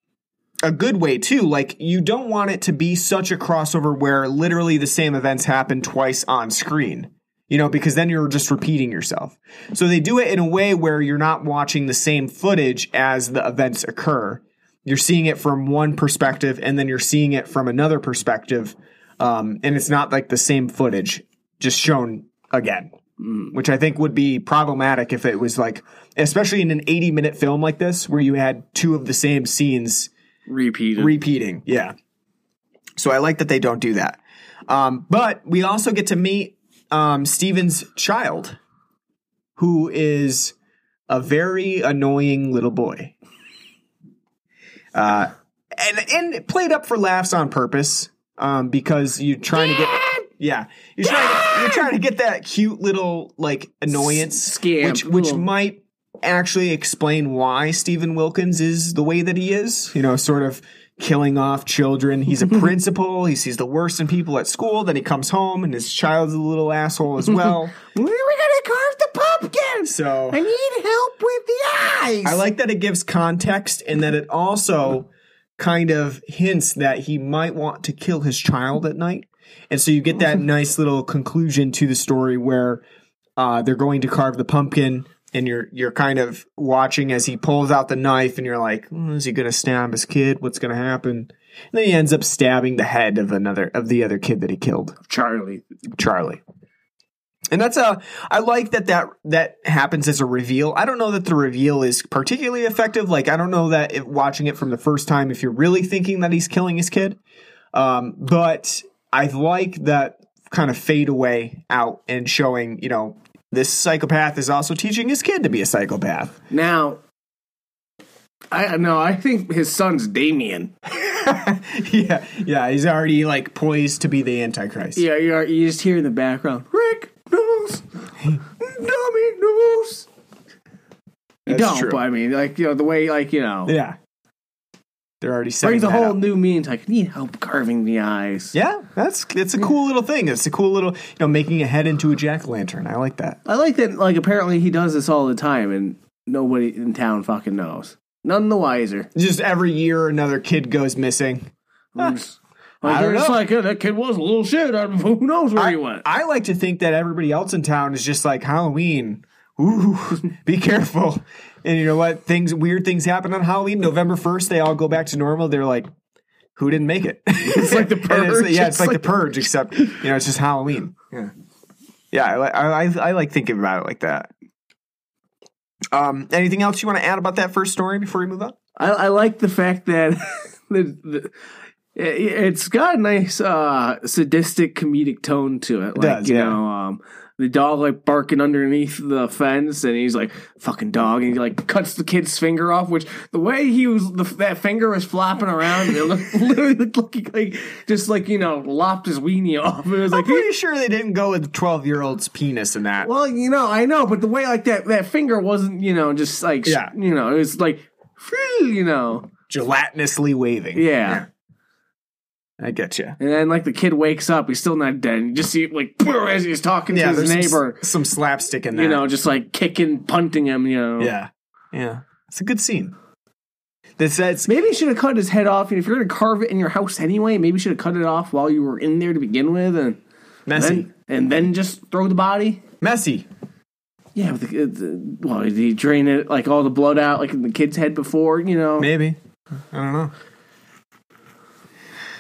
Speaker 5: a good way too. Like you don't want it to be such a crossover where literally the same events happen twice on screen. You know, because then you're just repeating yourself. So they do it in a way where you're not watching the same footage as the events occur. You're seeing it from one perspective and then you're seeing it from another perspective. Um, and it's not like the same footage just shown again which I think would be problematic if it was like, especially in an 80 minute film like this, where you had two of the same scenes
Speaker 6: Repeated.
Speaker 5: repeating. Yeah. So I like that they don't do that. Um, but we also get to meet um, Steven's child, who is a very annoying little boy. Uh, and and played up for laughs on purpose um, because you're trying to get yeah you're trying to, you're trying to get that cute little like annoyance
Speaker 6: Scamp,
Speaker 5: which which might actually explain why Steven Wilkins is the way that he is you know sort of killing off children he's a principal he sees the worst in people at school then he comes home and his child's a little asshole as well
Speaker 6: When are we gonna carve the pumpkin?
Speaker 5: so
Speaker 6: I need help with the eyes.
Speaker 5: I like that it gives context and that it also kind of hints that he might want to kill his child at night. And so you get that nice little conclusion to the story where uh, they're going to carve the pumpkin and you're you're kind of watching as he pulls out the knife and you're like, "Hmm, is he going to stab his kid? What's going to happen? And then he ends up stabbing the head of another of the other kid that he killed.
Speaker 6: Charlie.
Speaker 5: Charlie. And that's a I like that that that happens as a reveal. I don't know that the reveal is particularly effective. Like I don't know that if watching it from the first time if you're really thinking that he's killing his kid. Um, but I like that kind of fade away out and showing, you know, this psychopath is also teaching his kid to be a psychopath.
Speaker 6: Now, I no, I think his son's Damien.
Speaker 5: yeah, yeah, he's already like poised to be the antichrist.
Speaker 6: Yeah, you are. You just hear in the background, Rick knows, dummy knows. You don't,
Speaker 5: true.
Speaker 6: I mean, like you know, the way, like you know,
Speaker 5: Yeah. They're already setting
Speaker 6: brings a
Speaker 5: that
Speaker 6: whole
Speaker 5: up.
Speaker 6: new meaning. to, Like, I need help carving the eyes.
Speaker 5: Yeah, that's it's a cool little thing. It's a cool little, you know, making a head into a jack o' lantern. I like that.
Speaker 6: I like that. Like, apparently, he does this all the time, and nobody in town fucking knows. none the wiser.
Speaker 5: Just every year another kid goes missing.
Speaker 6: I'm
Speaker 5: I don't know.
Speaker 6: like, "Yeah, that kid was a little shit. I Who knows where
Speaker 5: I,
Speaker 6: he went?
Speaker 5: I like to think that everybody else in town is just like Halloween. Ooh, be careful. And you know what? Things weird things happen on Halloween. November first, they all go back to normal. They're like, who didn't make it? It's
Speaker 6: like the Purge.
Speaker 5: it's
Speaker 6: It's
Speaker 5: like,
Speaker 6: like-
Speaker 5: the purge, except you know it's just Halloween. Yeah, yeah. I, I, I I like thinking about it like that. Um, anything else you want to add about that first story before we move on?
Speaker 6: I, I like the fact that the, the, it, it's got a nice uh, sadistic comedic tone to it. Like,
Speaker 5: does,
Speaker 6: you
Speaker 5: yeah.
Speaker 6: know, um, the dog like barking underneath the fence, and he's like "fucking dog," and he like cuts the kid's finger off. Which the way he was, the, that finger was flopping around, and it looked, literally looked like, just like you know lopped his weenie off. It was
Speaker 5: I'm
Speaker 6: like.
Speaker 5: pretty sure they didn't go with twelve year old's penis in that.
Speaker 6: Well, you know, I know, but the way like that that finger wasn't, you know, just like
Speaker 5: Yeah.
Speaker 6: you know, it was like, you know,
Speaker 5: Gelatinously waving.
Speaker 6: yeah.
Speaker 5: I get you.
Speaker 6: And then, like, the kid wakes up, he's still not dead. You just see, like, as he's talking
Speaker 5: Yeah,
Speaker 6: to his
Speaker 5: there's some-
Speaker 6: neighbor,
Speaker 5: Some, slapstick in there.
Speaker 6: you know, just like kicking, punting him, you know.
Speaker 5: Yeah. Yeah. It's a good scene. This that's
Speaker 6: Maybe you should have cut his head off. And if you're going to carve it in your house anyway, maybe you should have cut it off while you were in there to begin with and
Speaker 5: messy.
Speaker 6: then, and then just throw the body.
Speaker 5: messy.
Speaker 6: Yeah, the, uh, the, well, did he drain it, like, all the blood out, like in the kid's head before, you know?
Speaker 5: Maybe. I don't know.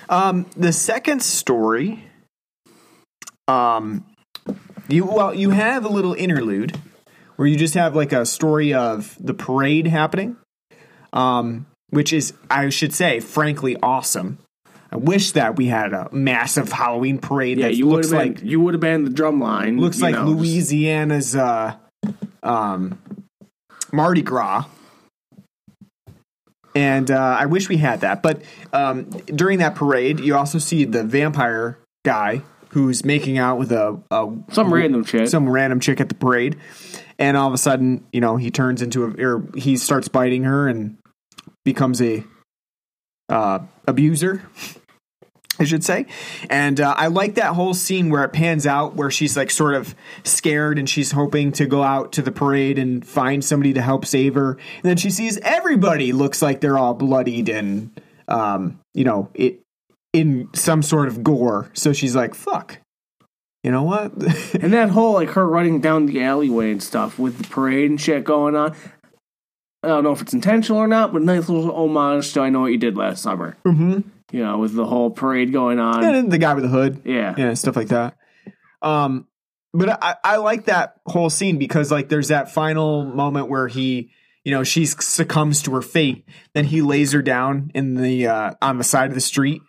Speaker 5: Um the second story um you well you have a little interlude where you just have like a story of the parade happening. Um which is I should say frankly awesome. I wish that we had a massive Halloween parade
Speaker 6: Yeah,
Speaker 5: that
Speaker 6: you would
Speaker 5: looks
Speaker 6: have been,
Speaker 5: like
Speaker 6: you would have been the drum line.
Speaker 5: looks like
Speaker 6: know,
Speaker 5: Louisiana's uh, um, Mardi Gras. And uh, I wish we had that. But um, during that parade, you also see the vampire guy who's making out with a, a
Speaker 6: Some random chick.
Speaker 5: some random chick at the parade. And all of a sudden, you know, he turns into a, or he starts biting her and becomes a uh, abuser, I should say. And uh, I like that whole scene where it pans out, where she's like sort of scared and she's hoping to go out to the parade and find somebody to help save her. And then she sees everybody looks like they're all bloodied and, um, you know, it in some sort of gore. So she's like, "Fuck." You know what?
Speaker 6: And that whole like her running down the alleyway and stuff with the parade and shit going on. I don't know if it's intentional or not, but nice little homage to I know what you did last summer.
Speaker 5: mm-hmm.
Speaker 6: You know, with the whole parade going on.
Speaker 5: And the guy with the hood.
Speaker 6: Yeah.
Speaker 5: yeah, stuff like that. Um, but I, I like that whole scene because like there's that final moment where he, you know, she succumbs to her fate. Then he lays her down in the uh, on the side of the street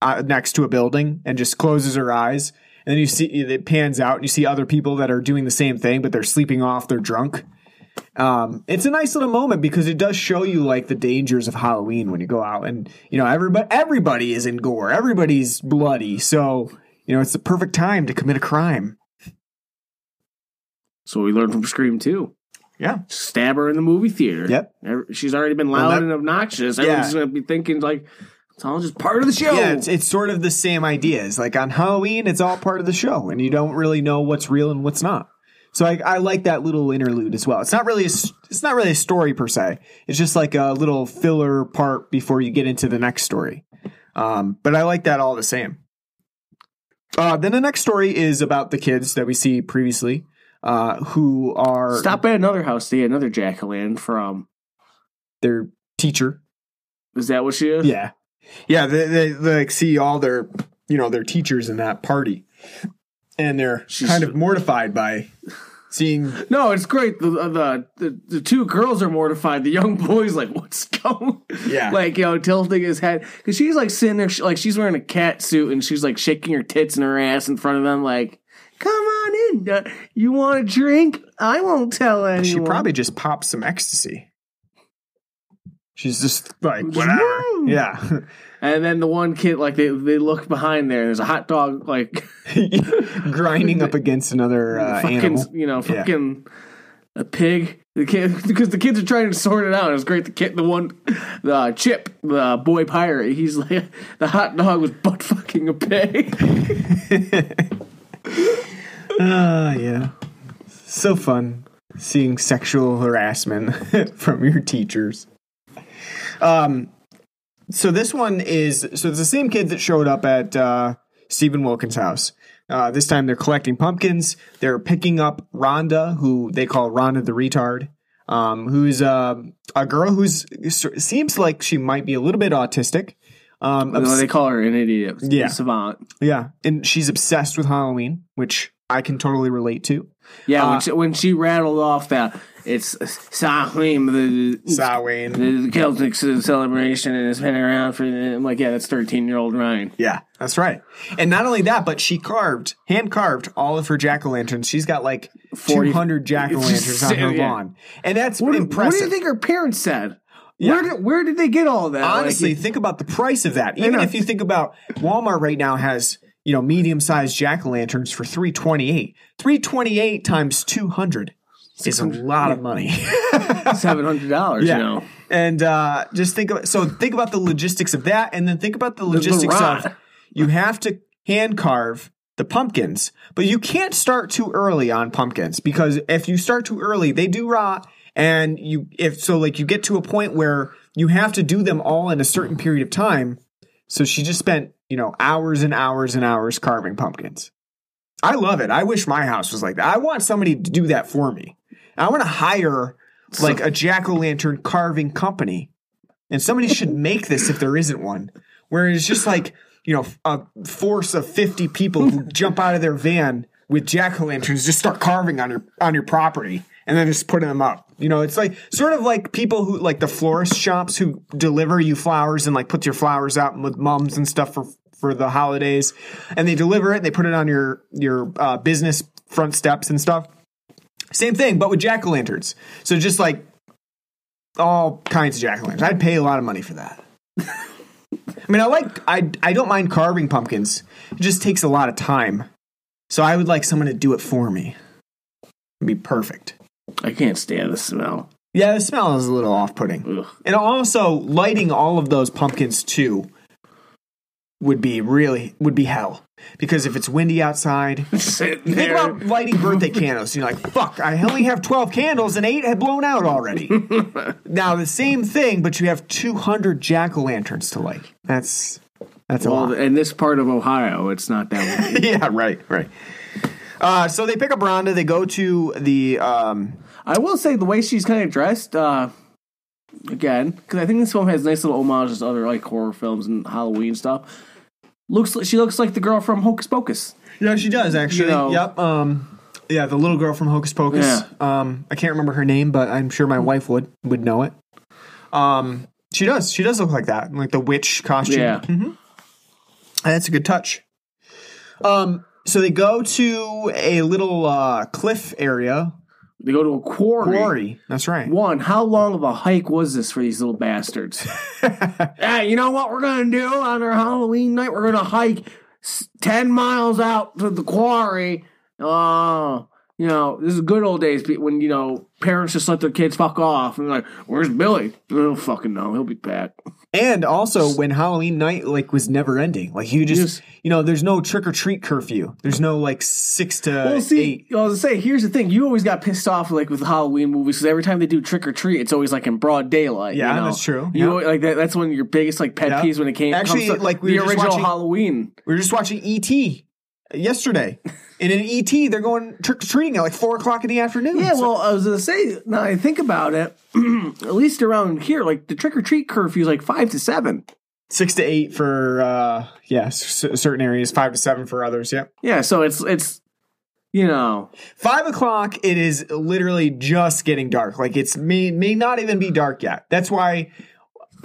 Speaker 5: uh, next to a building and just closes her eyes. And then you see it pans out and you see other people that are doing the same thing, but they're sleeping off. They're drunk. Um, it's a nice little moment because it does show you like the dangers of Halloween when you go out and you know everybody everybody is in gore, everybody's bloody, so you know it's the perfect time to commit a crime.
Speaker 6: So we learned from Scream too.
Speaker 5: Yeah,
Speaker 6: Stab her in the movie theater.
Speaker 5: Yep.
Speaker 6: She's already been loud
Speaker 5: that-
Speaker 6: and obnoxious.
Speaker 5: Yeah.
Speaker 6: Everyone's going to be thinking, like, it's all just part of the show.
Speaker 5: yeah, it's it's sort of the same ideas. Like on Halloween, it's all part of the show, and you don't really know what's real and what's not. So I, I like that little interlude as well. It's not really a, it's not really a story per se. It's just like a little filler part before you get into the next story. Um, but I like that all the same. Uh, then the next story is about the kids that we see previously, uh, who are
Speaker 6: Stop at another house to get another jack o' lantern from.
Speaker 5: their teacher.
Speaker 6: Is that what she is?
Speaker 5: Yeah, yeah. They, they, they like see all their you know their teachers in that party, and they're
Speaker 6: She's-
Speaker 5: kind of mortified by seeing.
Speaker 6: No, it's great. The, the the the two girls are mortified. The young boy's like, "What's going?"
Speaker 5: Yeah.
Speaker 6: like you know, tilting his head because she's like sitting there, like she's wearing a cat suit and she's like shaking her tits and her ass in front of them, like, "Come on in. Uh, You want a drink? I won't tell anyone."
Speaker 5: She probably just popped some ecstasy. She's just like whatever. Yeah,
Speaker 6: And then the one kid, like they they look behind there. and There's a hot dog, like
Speaker 5: grinding up against another uh,
Speaker 6: fucking,
Speaker 5: animal.
Speaker 6: you know,
Speaker 5: Yeah.
Speaker 6: fucking a pig. The kid, because the kids are trying to sort it out. It was great. The kid, the one, the Chip, the boy pirate. He's like the hot dog was butt fucking a pig.
Speaker 5: Ah, yeah. So fun seeing sexual harassment from your teachers. So this one is so it's the same kid that showed up at uh, Steven Wilkins' house. Uh, this time they're collecting pumpkins. They're picking up Rhonda, who they call Rhonda the retard, um, who's uh, a girl who's seems like she might be a little bit autistic. Um,
Speaker 6: No,
Speaker 5: obs-
Speaker 6: they call her an idiot.
Speaker 5: Yeah.
Speaker 6: savant.
Speaker 5: yeah, and she's obsessed with Halloween, which I can totally relate to.
Speaker 6: Yeah,
Speaker 5: Uh,
Speaker 6: when, she, when she rattled off that it's Samhain, the
Speaker 5: Samhain.
Speaker 6: the Celtic celebration, and it's been around for. I'm like, yeah, that's 13 year old Ryan.
Speaker 5: Yeah, that's right. And not only that, but she carved, hand carved all of her jack o' lanterns. She's got like
Speaker 6: 40
Speaker 5: 200 jack o' lanterns on her
Speaker 6: Yeah.
Speaker 5: lawn. And that's
Speaker 6: What,
Speaker 5: impressive.
Speaker 6: what do you think her parents said?
Speaker 5: Yeah.
Speaker 6: Where did where did they get all that?
Speaker 5: Honestly,
Speaker 6: Like,
Speaker 5: think about the price of that. Even if you think about Walmart right now has, you know, medium sized jack o' lanterns for 328. 328 times 200 is a lot of money.
Speaker 6: seven hundred dollars.
Speaker 5: Yeah.
Speaker 6: You know,
Speaker 5: And uh, just think of so think about the logistics of that, and then think about the logistics
Speaker 6: rod.
Speaker 5: of you have to hand carve the pumpkins, but you can't start too early on pumpkins because if you start too early, they do rot, and you if so like you get to a point where you have to do them all in a certain period of time. So she just spent you know hours and hours and hours carving pumpkins. I love it. I wish my house was like that. I want somebody to do that for me. I want to hire like a jack o' lantern carving company, and somebody should make this if there isn't one, where it's just like you know a force of fifty people who jump out of their van with jack o' lanterns, just start carving on your on your property, and then just putting them up. You know, it's like sort of like people who like the florist shops who deliver you flowers and like put your flowers out with mums and stuff for for the holidays, and they deliver it and they put it on your your uh, business front steps and stuff. Same thing, but with jack o' lanterns. So just like all kinds of jack o' lanterns. I'd pay a lot of money for that. I mean, I like I I don't mind carving pumpkins. It just takes a lot of time. So I would like someone to do it for me. It'd be perfect.
Speaker 6: I can't stand the smell.
Speaker 5: Yeah, the smell is a little off-putting.
Speaker 6: Ugh.
Speaker 5: And also lighting all of those pumpkins too would be really would be hell. Because if it's windy outside, Think about lighting birthday candles. You're like, fuck, I only have 12 candles and eight had blown out already. now, the same thing, but you have 200 jack o' lanterns to light. That's that's a
Speaker 6: well,
Speaker 5: lot.
Speaker 6: in this part of Ohio, it's not that way.
Speaker 5: yeah, right, right. Uh, so they pick up Rhonda. They go to the. Um,
Speaker 6: I will say the way she's kind of dressed, uh, again, because I think this film has nice little homages to other like horror films and Halloween stuff. Looks like she looks like the girl from Hocus Pocus.
Speaker 5: yeah, she does actually.
Speaker 6: You know-
Speaker 5: yep. Um, yeah, the little girl from Hocus Pocus.
Speaker 6: Yeah.
Speaker 5: Um, I can't remember her name, but I'm sure my wife would would know it. Um, she does. She does look like that, like the witch costume.
Speaker 6: Yeah.
Speaker 5: That's a good touch. Um, so they go to a little uh, cliff area,
Speaker 6: They go to a quarry.
Speaker 5: quarry. That's right.
Speaker 6: One, how long of a hike was this for these little bastards? yeah, you know what we're gonna do on our Halloween night? We're gonna hike ten miles out to the quarry. Oh, you know, this is good old days when you know parents just let their kids fuck off and like, where's Billy? I don't fucking know. He'll be back.
Speaker 5: And also, when Halloween night like was never ending, like you just,
Speaker 6: Yes.
Speaker 5: you know, there's no trick or treat curfew. There's no like six to
Speaker 6: Well, see,
Speaker 5: eight.
Speaker 6: I was gonna say, here's the thing: you always got pissed off like with Halloween movies because every time they do trick or treat, it's always like in broad daylight.
Speaker 5: Yeah,
Speaker 6: you know?
Speaker 5: that's true.
Speaker 6: You
Speaker 5: Yeah.
Speaker 6: always- like that, that's one of your biggest like pet
Speaker 5: Yeah.
Speaker 6: peeves when it came.
Speaker 5: Actually,
Speaker 6: to
Speaker 5: like, we
Speaker 6: the original
Speaker 5: watching-
Speaker 6: Halloween.
Speaker 5: We were just watching ET yesterday, in ET they're going trick or treating at like four o'clock in the afternoon.
Speaker 6: Yeah,
Speaker 5: So-
Speaker 6: well, I was gonna say now I think about it. at least around here, like the trick or treat curfew is like five to seven.
Speaker 5: six to eight for uh, yeah, s- certain areas, five to seven for others. Yeah.
Speaker 6: Yeah, so it's it's you know
Speaker 5: Five o'clock, it is literally just getting dark. Like it's may may not even be dark yet. That's why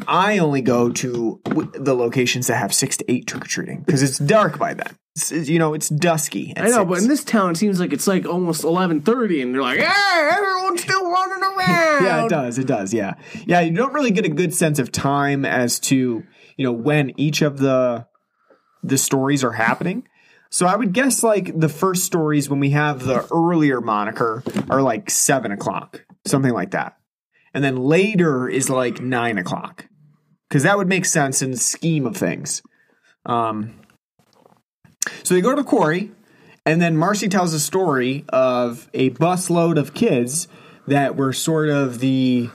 Speaker 5: I only go to w- the locations that have six to eight trick or treating because it's dark by then. You know, it's dusky.
Speaker 6: I know,
Speaker 5: six.
Speaker 6: but in this town it seems like it's like almost eleven thirty, and they're like, "Hey, everyone's still running around."
Speaker 5: yeah, it does. It does. Yeah, yeah. You don't really get a good sense of time as to you know when each of the the stories are happening. So I would guess like the first stories when we have the earlier moniker are like seven o'clock, something like that, and then later is like nine o'clock, because that would make sense in the scheme of things. Um, so they go to the quarry, and then Marcy tells a story of a busload of kids that were sort of the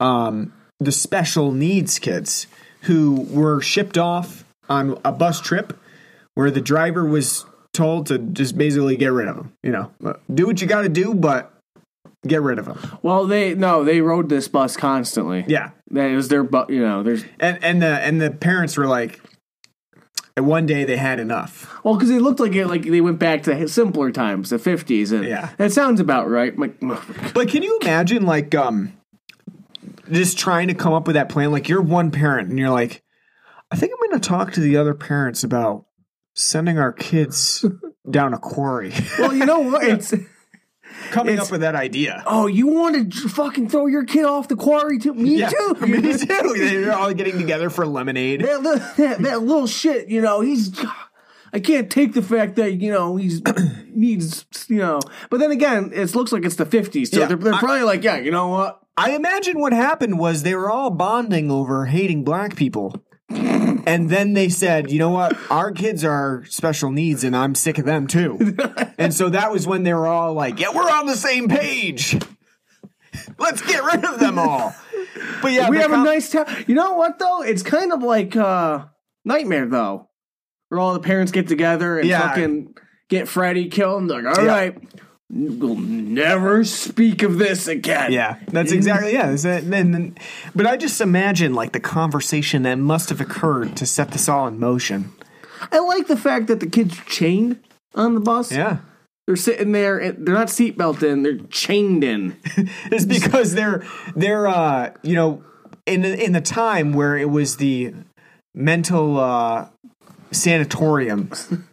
Speaker 5: um the special needs kids who were shipped off on a bus trip where the driver was told to just basically get rid of them. You know, do what you got to do, but get rid of them.
Speaker 6: Well, they no, they rode this bus constantly.
Speaker 5: Yeah,
Speaker 6: that was their bu- You know, there's
Speaker 5: and and the and the parents were like, and one day they had enough.
Speaker 6: well because it looked like it like they went back to simpler times, the fifties, and
Speaker 5: Yeah.
Speaker 6: that sounds about right. Like,
Speaker 5: But can you imagine like um just trying to come up with that plan? Like you're one parent and you're like, I think I'm going to talk to the other parents about sending our kids down a quarry.
Speaker 6: well, you know what? It's
Speaker 5: Coming up with that idea.
Speaker 6: oh, you want to fucking throw your kid off the quarry too? Me too.
Speaker 5: me too. They're all getting together for lemonade.
Speaker 6: that, that, that little shit, you know, he's. I can't take the fact that you know he's needs you know, but then again, it looks like it's the fifties, so
Speaker 5: Yeah,
Speaker 6: they're, they're
Speaker 5: I-
Speaker 6: probably like, yeah, you know what?
Speaker 5: I imagine what happened was they were all bonding over hating black people. And then they said, you know what? Our kids are special needs and I'm sick of them too. and so that was when they were all like, yeah, we're on the same page. Let's get rid of them all. But yeah,
Speaker 6: we have
Speaker 5: com-
Speaker 6: a nice town. You know what though? It's kind of like uh Nightmare though, where all the parents get together and
Speaker 5: Yeah.
Speaker 6: fucking get Freddy killed. And they're like, all
Speaker 5: Yeah.
Speaker 6: right, we'll never speak of this again.
Speaker 5: Yeah, that's exactly yeah. And then, but I just imagine like the conversation that must have occurred to set this all in motion.
Speaker 6: I like the fact that the kids are chained on the bus.
Speaker 5: Yeah,
Speaker 6: They're sitting there. And they're not seatbelt in. They're chained in.
Speaker 5: it's because they're they're uh you know in the, in the time where it was the mental uh sanatorium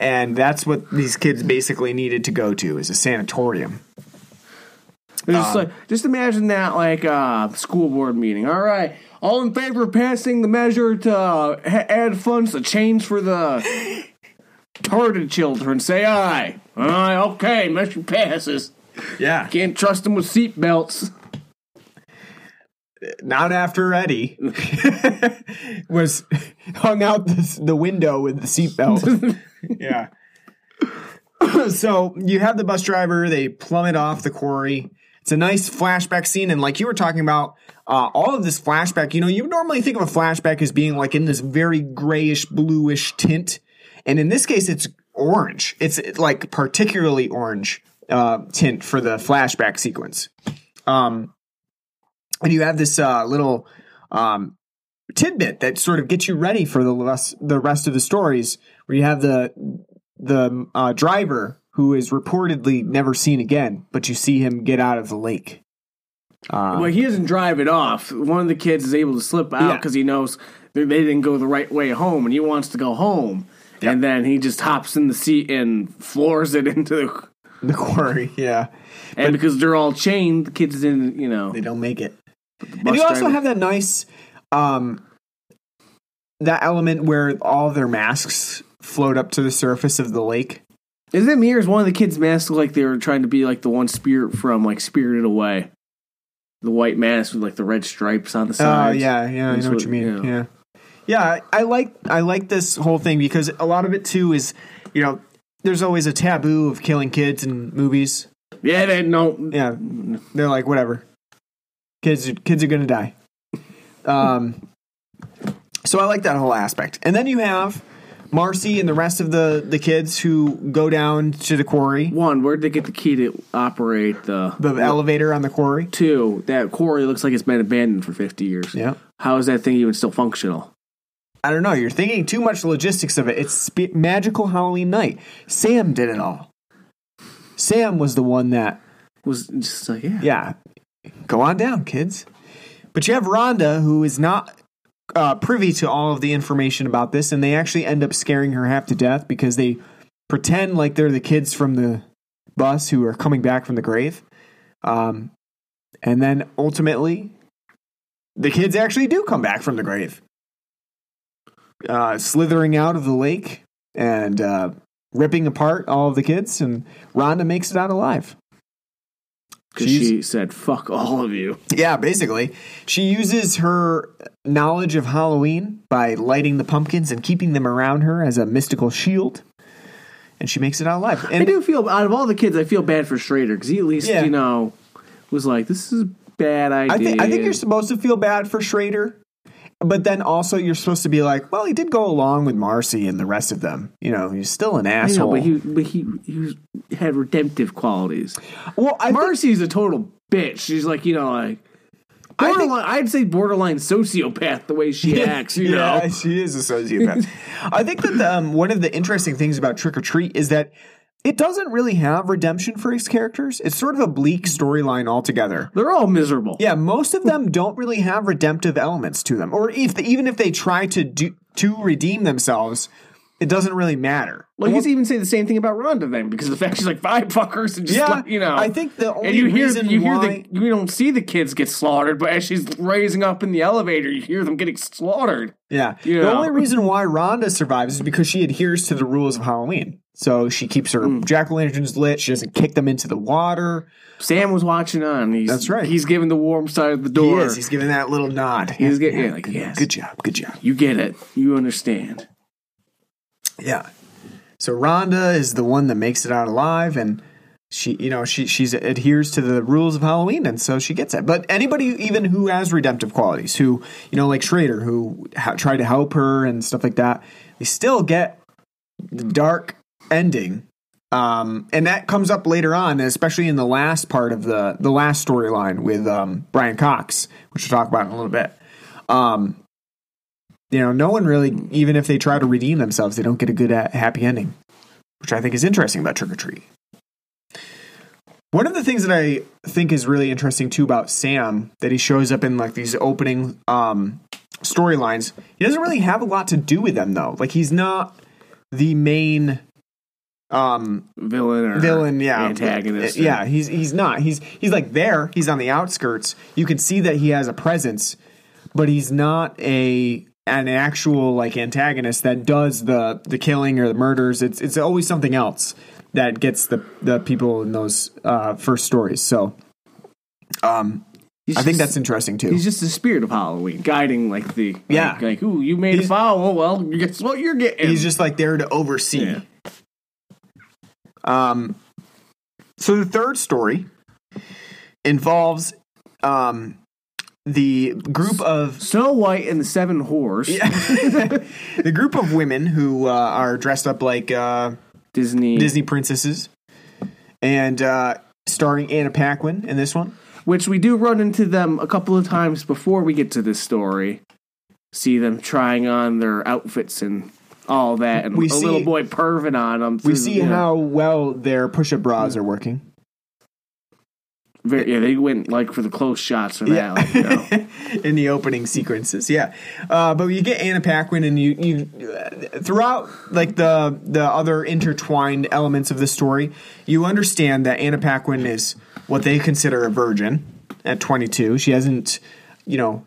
Speaker 5: and that's what these kids basically needed to go to is a sanatorium
Speaker 6: just like, just imagine that like uh, school board meeting. All right, all in favor of passing the measure to uh, ha- add funds to change for the retarded children. Say aye. Aye. Okay, measure passes.
Speaker 5: yeah
Speaker 6: Can't trust them with seatbelts.
Speaker 5: Not after eddie. Was hung out the, the window with the seatbelt. Yeah. So you have the bus driver they plummet off the quarry. It's a nice flashback scene and like you were talking about uh, all of this flashback you know you normally think of a flashback as being like in this very grayish bluish tint. And in this case it's orange. It's like particularly orange uh, tint for the flashback sequence. Um, and you have this uh, little um, tidbit that sort of gets you ready for the rest, the rest of the stories where you have the the uh, driver who is reportedly never seen again, but you see him get out of the lake. Uh,
Speaker 6: well, he doesn't drive it off. One of the kids is able to slip out
Speaker 5: Yeah.
Speaker 6: because he knows they they didn't go the right way home, and he wants to go home. And then he just hops in the seat and floors it into the.
Speaker 5: the quarry, yeah,
Speaker 6: And because they're all chained, the kids didn't, you know.
Speaker 5: they don't make it. And you also
Speaker 6: driver-
Speaker 5: have that nice um, that element where all their masks float up to the surface of the lake.
Speaker 6: Is it me or is one of the kids masked like they were trying to be like the one spirit from like Spirited Away? The white mask with like the red stripes on the
Speaker 5: Oh
Speaker 6: sides.
Speaker 5: yeah, yeah, I know what
Speaker 6: what-
Speaker 5: you mean.
Speaker 6: yeah.
Speaker 5: Yeah, yeah, I, I like I like this whole thing because a lot of it too is, you know, there's always a taboo of killing kids in movies.
Speaker 6: Yeah, they no.
Speaker 5: Yeah, they're like whatever. Kids, kids are gonna die. Um, so I like that whole aspect, and then you have Marcy and the rest of the the kids who go down to the quarry,
Speaker 6: One, where'd they get the key to operate the
Speaker 5: the elevator on the quarry.
Speaker 6: Two, that quarry looks like it's been abandoned for fifty years.
Speaker 5: Yeah.
Speaker 6: How is that thing even still functional?
Speaker 5: I don't know. You're thinking too much logistics of it. It's sp- magical Halloween night. Sam did it all. Sam was the one that,
Speaker 6: Was just like yeah.
Speaker 5: yeah, go on down, kids. But you have Rhonda, who is not uh, privy to all of the information about this, and they actually end up scaring her half to death because they pretend like they're the kids from the bus who are coming back from the grave. Um, and then ultimately, the kids actually do come back from the grave, uh, slithering out of the lake and uh, ripping apart all of the kids, and Rhonda makes it out alive.
Speaker 6: Because she said, "Fuck all of you."
Speaker 5: Yeah, basically. She uses her knowledge of Halloween by lighting the pumpkins and keeping them around her as a mystical shield. And she makes it out alive.
Speaker 6: I do feel out of all the kids, I feel bad for Schrader because he at least
Speaker 5: Yeah.
Speaker 6: you know was like, "This is bad idea.
Speaker 5: I think I think you're supposed to feel bad for Schrader, but then also you're supposed to be like, well, he did go along with Marcy and the rest of them. You know, he's still an
Speaker 6: I know,
Speaker 5: asshole.
Speaker 6: but he but he he was, had redemptive qualities.
Speaker 5: well, I think,
Speaker 6: Marcy's a total bitch. She's like you know like.
Speaker 5: I
Speaker 6: Borderline, I'd say borderline sociopath the way she acts. You
Speaker 5: yeah,
Speaker 6: know,
Speaker 5: she is a sociopath. I think that um, one of the interesting things about Trick or Treat is that it doesn't really have redemption for its characters. It's sort of a bleak storyline altogether.
Speaker 6: they're all miserable.
Speaker 5: Yeah, most of them don't really have redemptive elements to them, or if even if they try to do to redeem themselves, it doesn't really matter.
Speaker 6: Well, you even say the same thing about Rhonda then, because the fact she's like five fuckers and just
Speaker 5: Yeah,
Speaker 6: like, you know.
Speaker 5: I think the only
Speaker 6: and you hear
Speaker 5: reason
Speaker 6: you hear
Speaker 5: why-
Speaker 6: the you don't see the kids get slaughtered, but as she's raising up in the elevator, you hear them getting slaughtered.
Speaker 5: Yeah.
Speaker 6: You
Speaker 5: The
Speaker 6: know.
Speaker 5: only reason why Rhonda survives is because she adheres to the rules of Halloween. So she keeps her
Speaker 6: Hmm.
Speaker 5: jack o' lanterns lit. She doesn't kick them into the water.
Speaker 6: Sam was watching on. He's,
Speaker 5: That's right.
Speaker 6: He's giving the warm side of the
Speaker 5: He
Speaker 6: door.
Speaker 5: is. He's giving that little nod.
Speaker 6: He's getting- yeah, like, yes.
Speaker 5: Good job. Good job.
Speaker 6: you get it. You understand.
Speaker 5: Yeah. So Rhonda is the one that makes it out alive, and she, you know, she she's adheres to the rules of Halloween, and so she gets it. But anybody, even who has redemptive qualities, who you know, like Schrader, who ha- tried to help her and stuff like that, they still get the dark ending. Um, and that comes up later on, especially in the last part of the the last storyline with um, Brian Cox, which we'll talk about in a little bit. Um, you know, no one really, even if they try to redeem themselves, they don't get a good, uh, happy ending, which I think is interesting about Trick or Treat. One of the things that I think is really interesting too about Sam that he shows up in like these opening um, storylines, he doesn't really have a lot to do with them though. Like he's not the main um
Speaker 6: Villain or
Speaker 5: villain yeah
Speaker 6: antagonist.
Speaker 5: yeah he's he's not he's he's like there he's on the outskirts you can see that he has a presence but he's not a an actual like antagonist that does the the killing or the murders it's it's always something else that gets the the people in those uh first stories so um
Speaker 6: He's
Speaker 5: I think
Speaker 6: just-
Speaker 5: that's interesting too
Speaker 6: He's just the spirit of Halloween, guiding like the
Speaker 5: Yeah.
Speaker 6: like, ooh, you made a
Speaker 5: He's-
Speaker 6: foul. Oh, well, guess what you're getting.
Speaker 5: he's just like there to oversee
Speaker 6: Yeah.
Speaker 5: Um, so the third story involves um, the group of
Speaker 6: Snow White and the Seven Whores.
Speaker 5: the group of women who uh, are dressed up like uh,
Speaker 6: Disney,
Speaker 5: Disney princesses, and uh, starring Anna Paquin in this one.
Speaker 6: which we do run into them a couple of times before we get to this story. See them trying on their outfits and all that, and
Speaker 5: We
Speaker 6: a
Speaker 5: see-
Speaker 6: little boy perving on them.
Speaker 5: We see how well their push-up bras are working.
Speaker 6: Very, yeah, they went like for the close shots for that. Like, you know.
Speaker 5: in the opening sequences. Yeah, uh, but you get Anna Paquin, and you you uh, throughout like the the other intertwined elements of the story, you understand that Anna Paquin is what they consider a virgin at 22. She hasn't, you know,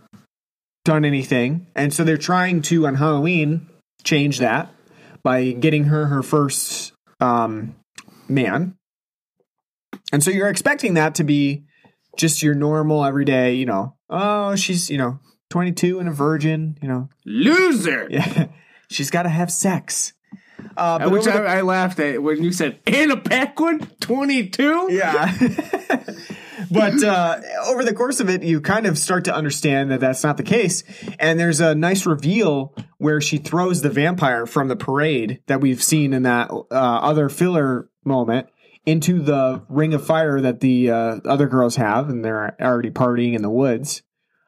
Speaker 5: done anything, and so they're trying to on Halloween change that by getting her her first um, man. And so you're expecting that to be just your normal everyday, you know, oh, she's, you know, 22 and a virgin, you know,
Speaker 6: Loser.
Speaker 5: yeah, she's got to have sex. Uh, but
Speaker 6: Which
Speaker 5: the-
Speaker 6: I, I laughed at when you said Anna Paquin, twenty two.
Speaker 5: yeah. but uh, over the course of it, you kind of start to understand that that's not the case. And there's a nice reveal where she throws the vampire from the parade that we've seen in that uh, other filler moment into the ring of fire that the uh, other girls have, and they're already partying in the woods.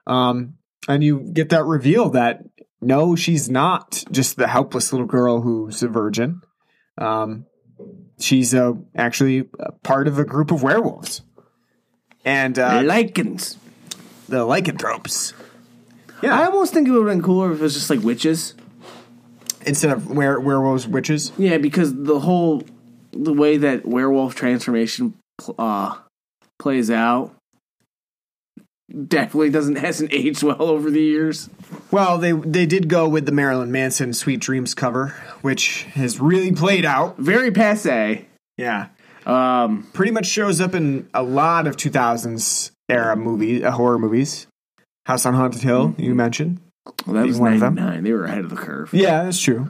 Speaker 5: Um, and you get that reveal that no, she's not just the helpless little girl who's a virgin. Um, she's uh, actually part of a group of werewolves and uh,
Speaker 6: Lycans.
Speaker 5: the lycanthropes Yeah,
Speaker 6: I almost think it would have been cooler if it was just like witches.
Speaker 5: instead of were- werewolves witches.
Speaker 6: Yeah, because the whole the way that werewolf transformation uh, plays out definitely doesn't hasn't aged well over the years.
Speaker 5: Well, they they did go with the Marilyn Manson "Sweet Dreams" cover, which has really played out.
Speaker 6: Very passe.
Speaker 5: Yeah,
Speaker 6: Um,
Speaker 5: pretty much shows up in a lot of 2000s era movie uh, horror movies. House on Haunted Hill, you mentioned.
Speaker 6: well, that was
Speaker 5: one of them.
Speaker 6: They were ahead of the curve.
Speaker 5: Yeah, that's true.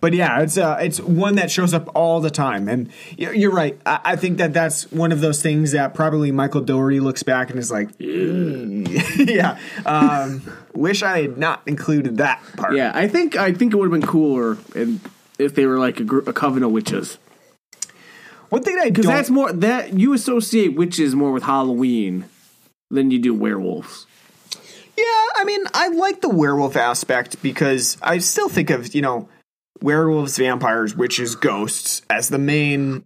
Speaker 5: but yeah, it's uh, it's one that shows up all the time, and you're right. I, I think that that's one of those things that probably Michael Dougherty looks back and is like, yeah, um, wish I had not included that part.
Speaker 6: Yeah, I think I think it would have been cooler and if they were like a, gr- a coven of witches.
Speaker 5: One thing I
Speaker 6: Because that's more that you associate witches more with Halloween than you do werewolves.
Speaker 5: Yeah, I mean, I like the werewolf aspect because I still think of, you know, werewolves, vampires, witches, ghosts as the main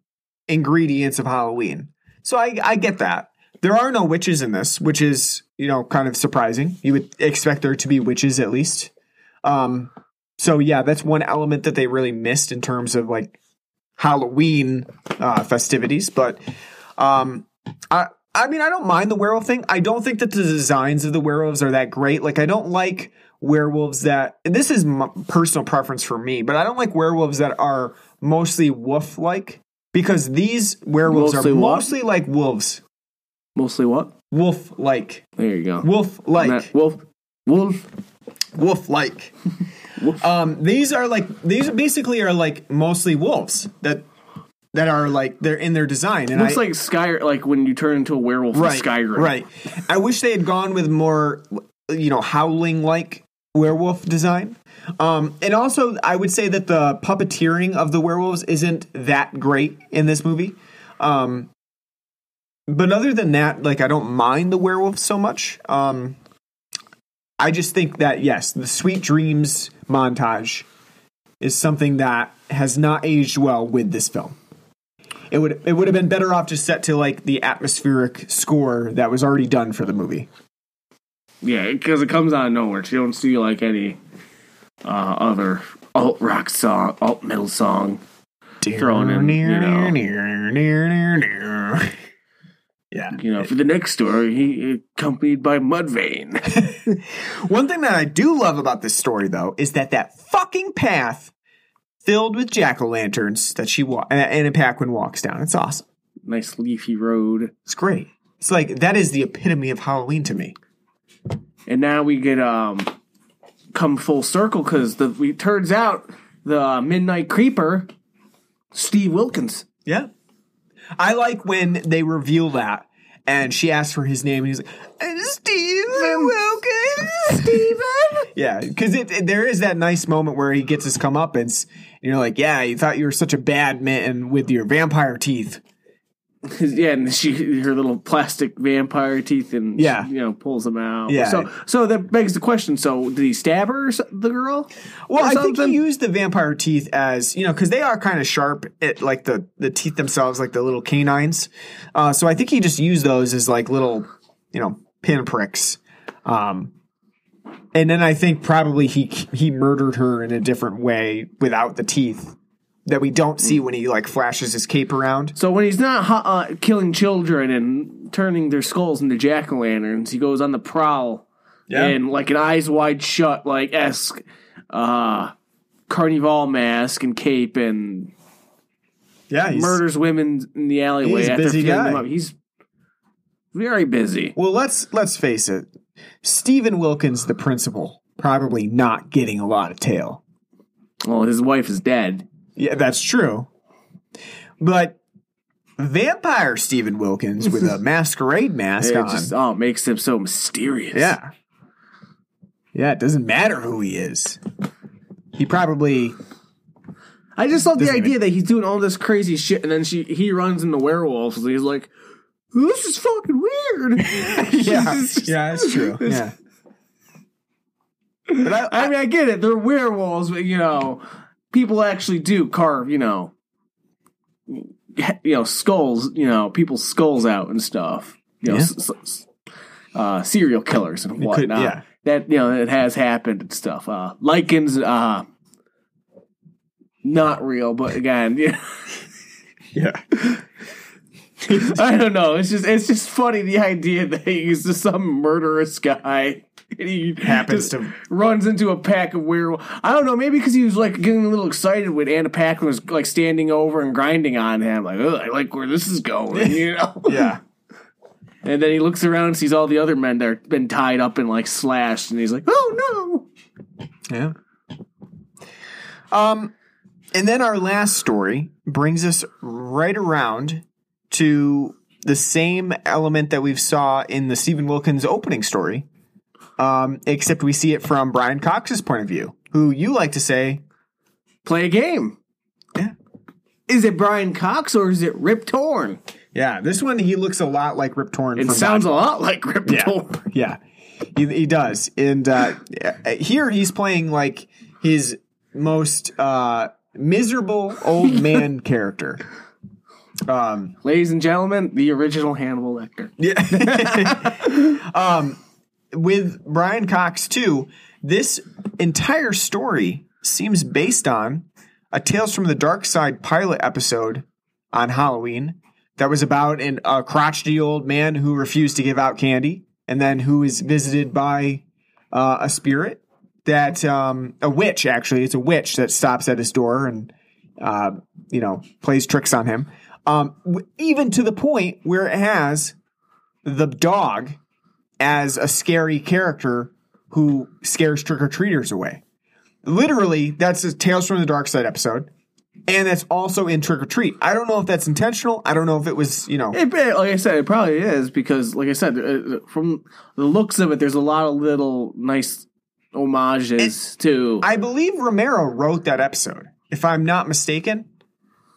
Speaker 5: ingredients of Halloween. So I, I get that. There are no witches in this, which is, you know, kind of surprising. You would expect there to be witches at least. Um, so yeah, that's one element that they really missed in terms of like Halloween uh, festivities. But um, I I mean I don't mind the werewolf thing. I don't think that the designs of the werewolves are that great. Like I don't like werewolves that this is my personal preference for me, but I don't like werewolves that are mostly wolf like because these werewolves
Speaker 6: Mostly
Speaker 5: are
Speaker 6: what?
Speaker 5: mostly like wolves.
Speaker 6: Mostly what?
Speaker 5: Wolf like.
Speaker 6: There you go.
Speaker 5: Wolf like.
Speaker 6: Wolf. Wolf.
Speaker 5: wolf like. um, these are like these basically are like mostly wolves that that are like they're in their design. And
Speaker 6: Looks
Speaker 5: I,
Speaker 6: like Sky like when you turn into a werewolf in
Speaker 5: right,
Speaker 6: Skyrim.
Speaker 5: right. I wish they had gone with more, you know, howling like werewolf design. Um, and also, I would say that the puppeteering of the werewolves isn't that great in this movie. Um, but other than that, like I don't mind the werewolves so much. Um, I just think that yes, the Sweet Dreams montage is something that has not aged well with this film. It would it would have been better off just set to like the atmospheric score that was already done for the movie.
Speaker 6: Yeah, because it comes out of nowhere. You don't see like any uh, other alt rock song, alt metal song thrown in. You know,
Speaker 5: Yeah.
Speaker 6: you know, for the next story, he accompanied by Mudvayne.
Speaker 5: One thing that I do love about this story, though, is that that fucking path filled with jack o' lanterns that she and Anna Paquin walks down. It's awesome.
Speaker 6: nice leafy road.
Speaker 5: It's great. It's like that is the epitome of Halloween to me.
Speaker 6: and now we get um come full circle because the we turns out the uh, midnight creeper steve wilkins
Speaker 5: Yeah. I like when they reveal that and she asks for his name and he's like, "Uh, Steven Wilkins. Steven. yeah, because it, it- there is that nice moment where he gets his comeuppance and you're like, yeah, you thought you were such a bad man with your vampire teeth.
Speaker 6: yeah and she her little plastic vampire teeth and
Speaker 5: Yeah.
Speaker 6: she, you know pulls them out
Speaker 5: Yeah.
Speaker 6: so so that begs the question so did he stab her the girl
Speaker 5: Well, I think he used the vampire teeth as you know because they are kind of sharp, at, like the the teeth themselves, like the little canines. Uh, so I think he just used those as like little, you know, pinpricks. Um, and then I think probably he he murdered her in a different way without the teeth that we don't see when he like flashes his cape around.
Speaker 6: so when he's not uh, killing children and turning their skulls into jack-o'-lanterns he goes on the prowl in like an eyes wide shut like esque uh carnival mask and cape and
Speaker 5: Yeah, he's,
Speaker 6: murders women in the alleyway
Speaker 5: he's
Speaker 6: after
Speaker 5: busy guy.
Speaker 6: them up. He's very busy.
Speaker 5: Well, let's let's face it. Steven Wilkins, the principal, probably not getting a lot of tail.
Speaker 6: Well, his wife is dead.
Speaker 5: Yeah, that's true. But vampire Steven Wilkins with a masquerade mask
Speaker 6: It
Speaker 5: on.
Speaker 6: just oh, it makes him so mysterious.
Speaker 5: yeah. Yeah, it doesn't matter who he is. He probably
Speaker 6: I just love the idea that he's doing all this crazy shit, and then she he runs into werewolves, and he's like, "This is fucking weird."
Speaker 5: Yeah. yeah, that's true. Yeah. But I,
Speaker 6: I mean, I get it. They're werewolves, but you know, people actually do carve, you know, you know, skulls, you know, people's skulls out and stuff. You know,
Speaker 5: Yeah.
Speaker 6: s- s- uh, serial killers and whatnot.
Speaker 5: yeah.
Speaker 6: That you know, it has happened and stuff. Uh, lycans, uh, not real, but again, yeah.
Speaker 5: yeah.
Speaker 6: I don't know. It's just it's just funny the idea that he's just some murderous guy. And he
Speaker 5: Happens to-
Speaker 6: runs into a pack of werewolves. I don't know. Maybe because he was like getting a little excited when Anna Paquin was like standing over and grinding on him. Like, oh, I like where this is going. You know.
Speaker 5: Yeah.
Speaker 6: And then he looks around and sees all the other men that have been tied up and like slashed, and he's like, oh no.
Speaker 5: Yeah. Um and then our last story brings us right around to the same element that we saw in the Steven Wilkins opening story, um, except we see it from Brian Cox's point of view, who you like to say,
Speaker 6: Play a game.
Speaker 5: Yeah.
Speaker 6: Is it Brian Cox or is it Rip Torn?
Speaker 5: yeah, this one he looks a lot like Rip Torn.
Speaker 6: It
Speaker 5: from
Speaker 6: sounds
Speaker 5: Dodgeball.
Speaker 6: a lot like Rip
Speaker 5: Yeah.
Speaker 6: Torn.
Speaker 5: Yeah, he, he does. And uh, here he's playing like his most uh, miserable old man character. Um,
Speaker 6: Ladies and gentlemen, the original Hannibal Lecter. Yeah.
Speaker 5: um, with Brian Cox too, this entire story seems based on a Tales from the Dark Side pilot episode on Halloween that was about an, a crotchety old man who refused to give out candy and then who is visited by uh, a spirit that um, a witch actually. It's a witch that stops at his door and uh, you know plays tricks on him. Um, even to the point where it has the dog as a scary character who scares trick or treaters away. Literally, that's a Tales from the Dark Side episode, and that's also in Trick or Treat. I don't know if that's intentional. I don't know if it was, you know,
Speaker 6: It, it- like I said, it probably is because, like I said, uh, from the looks of it, there's a lot of little nice homages to.
Speaker 5: I believe Romero wrote that episode, if I'm not mistaken.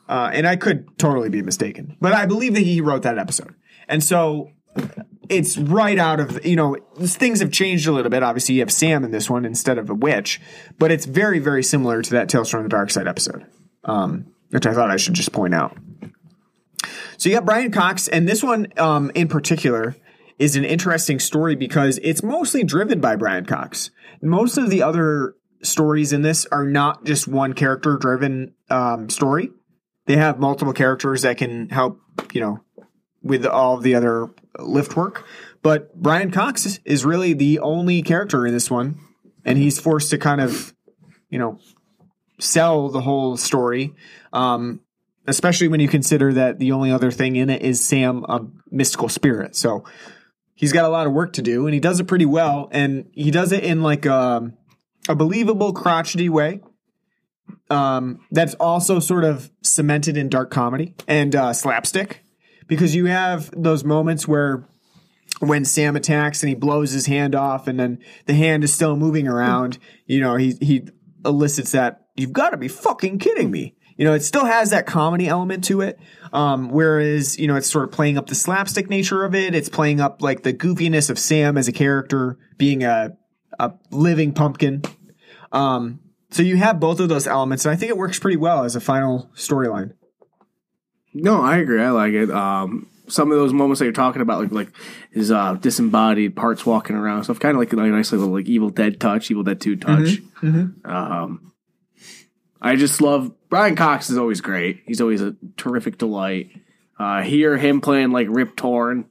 Speaker 5: Uh, and I could totally be mistaken, but I believe that he wrote that episode. And so it's right out of, you know, things have changed a little bit. Obviously, you have Sam in this one instead of a witch, but it's very, very similar to that Tales from the Dark Side episode, um, which I thought I should just point out. So you got Brian Cox, and this one um, in particular is an interesting story because it's mostly driven by Brian Cox. Most of the other stories in this are not just one character driven um, story. They have multiple characters that can help, you know, with all the other lift work. But Brian Cox is, is really the only character in this one, and he's forced to kind of, you know, sell the whole story. Um, especially when you consider that the only other thing in it is Sam, a mystical spirit. So he's got a lot of work to do, and he does it pretty well. And he does it in like a, a believable, crotchety way. Um, that's also sort of cemented in dark comedy and uh, slapstick, because you have those moments where when Sam attacks and he blows his hand off, and then the hand is still moving around. You know, he he elicits that you've got to be fucking kidding me. You know, it still has that comedy element to it. Um, whereas, you know, it's sort of playing up the slapstick nature of it. It's playing up like the goofiness of Sam as a character being a, a living pumpkin. Um, so you have both of those elements, and I think it works pretty well as a final storyline.
Speaker 6: No, I agree. I like it. Um, some of those moments that you're talking about, like like his uh, disembodied parts walking around stuff, kind of like a nice little like Evil Dead touch, Evil Dead Two touch. Um, I just love Brian Cox is always great. He's always a terrific delight. Uh, hear him playing like Rip Torn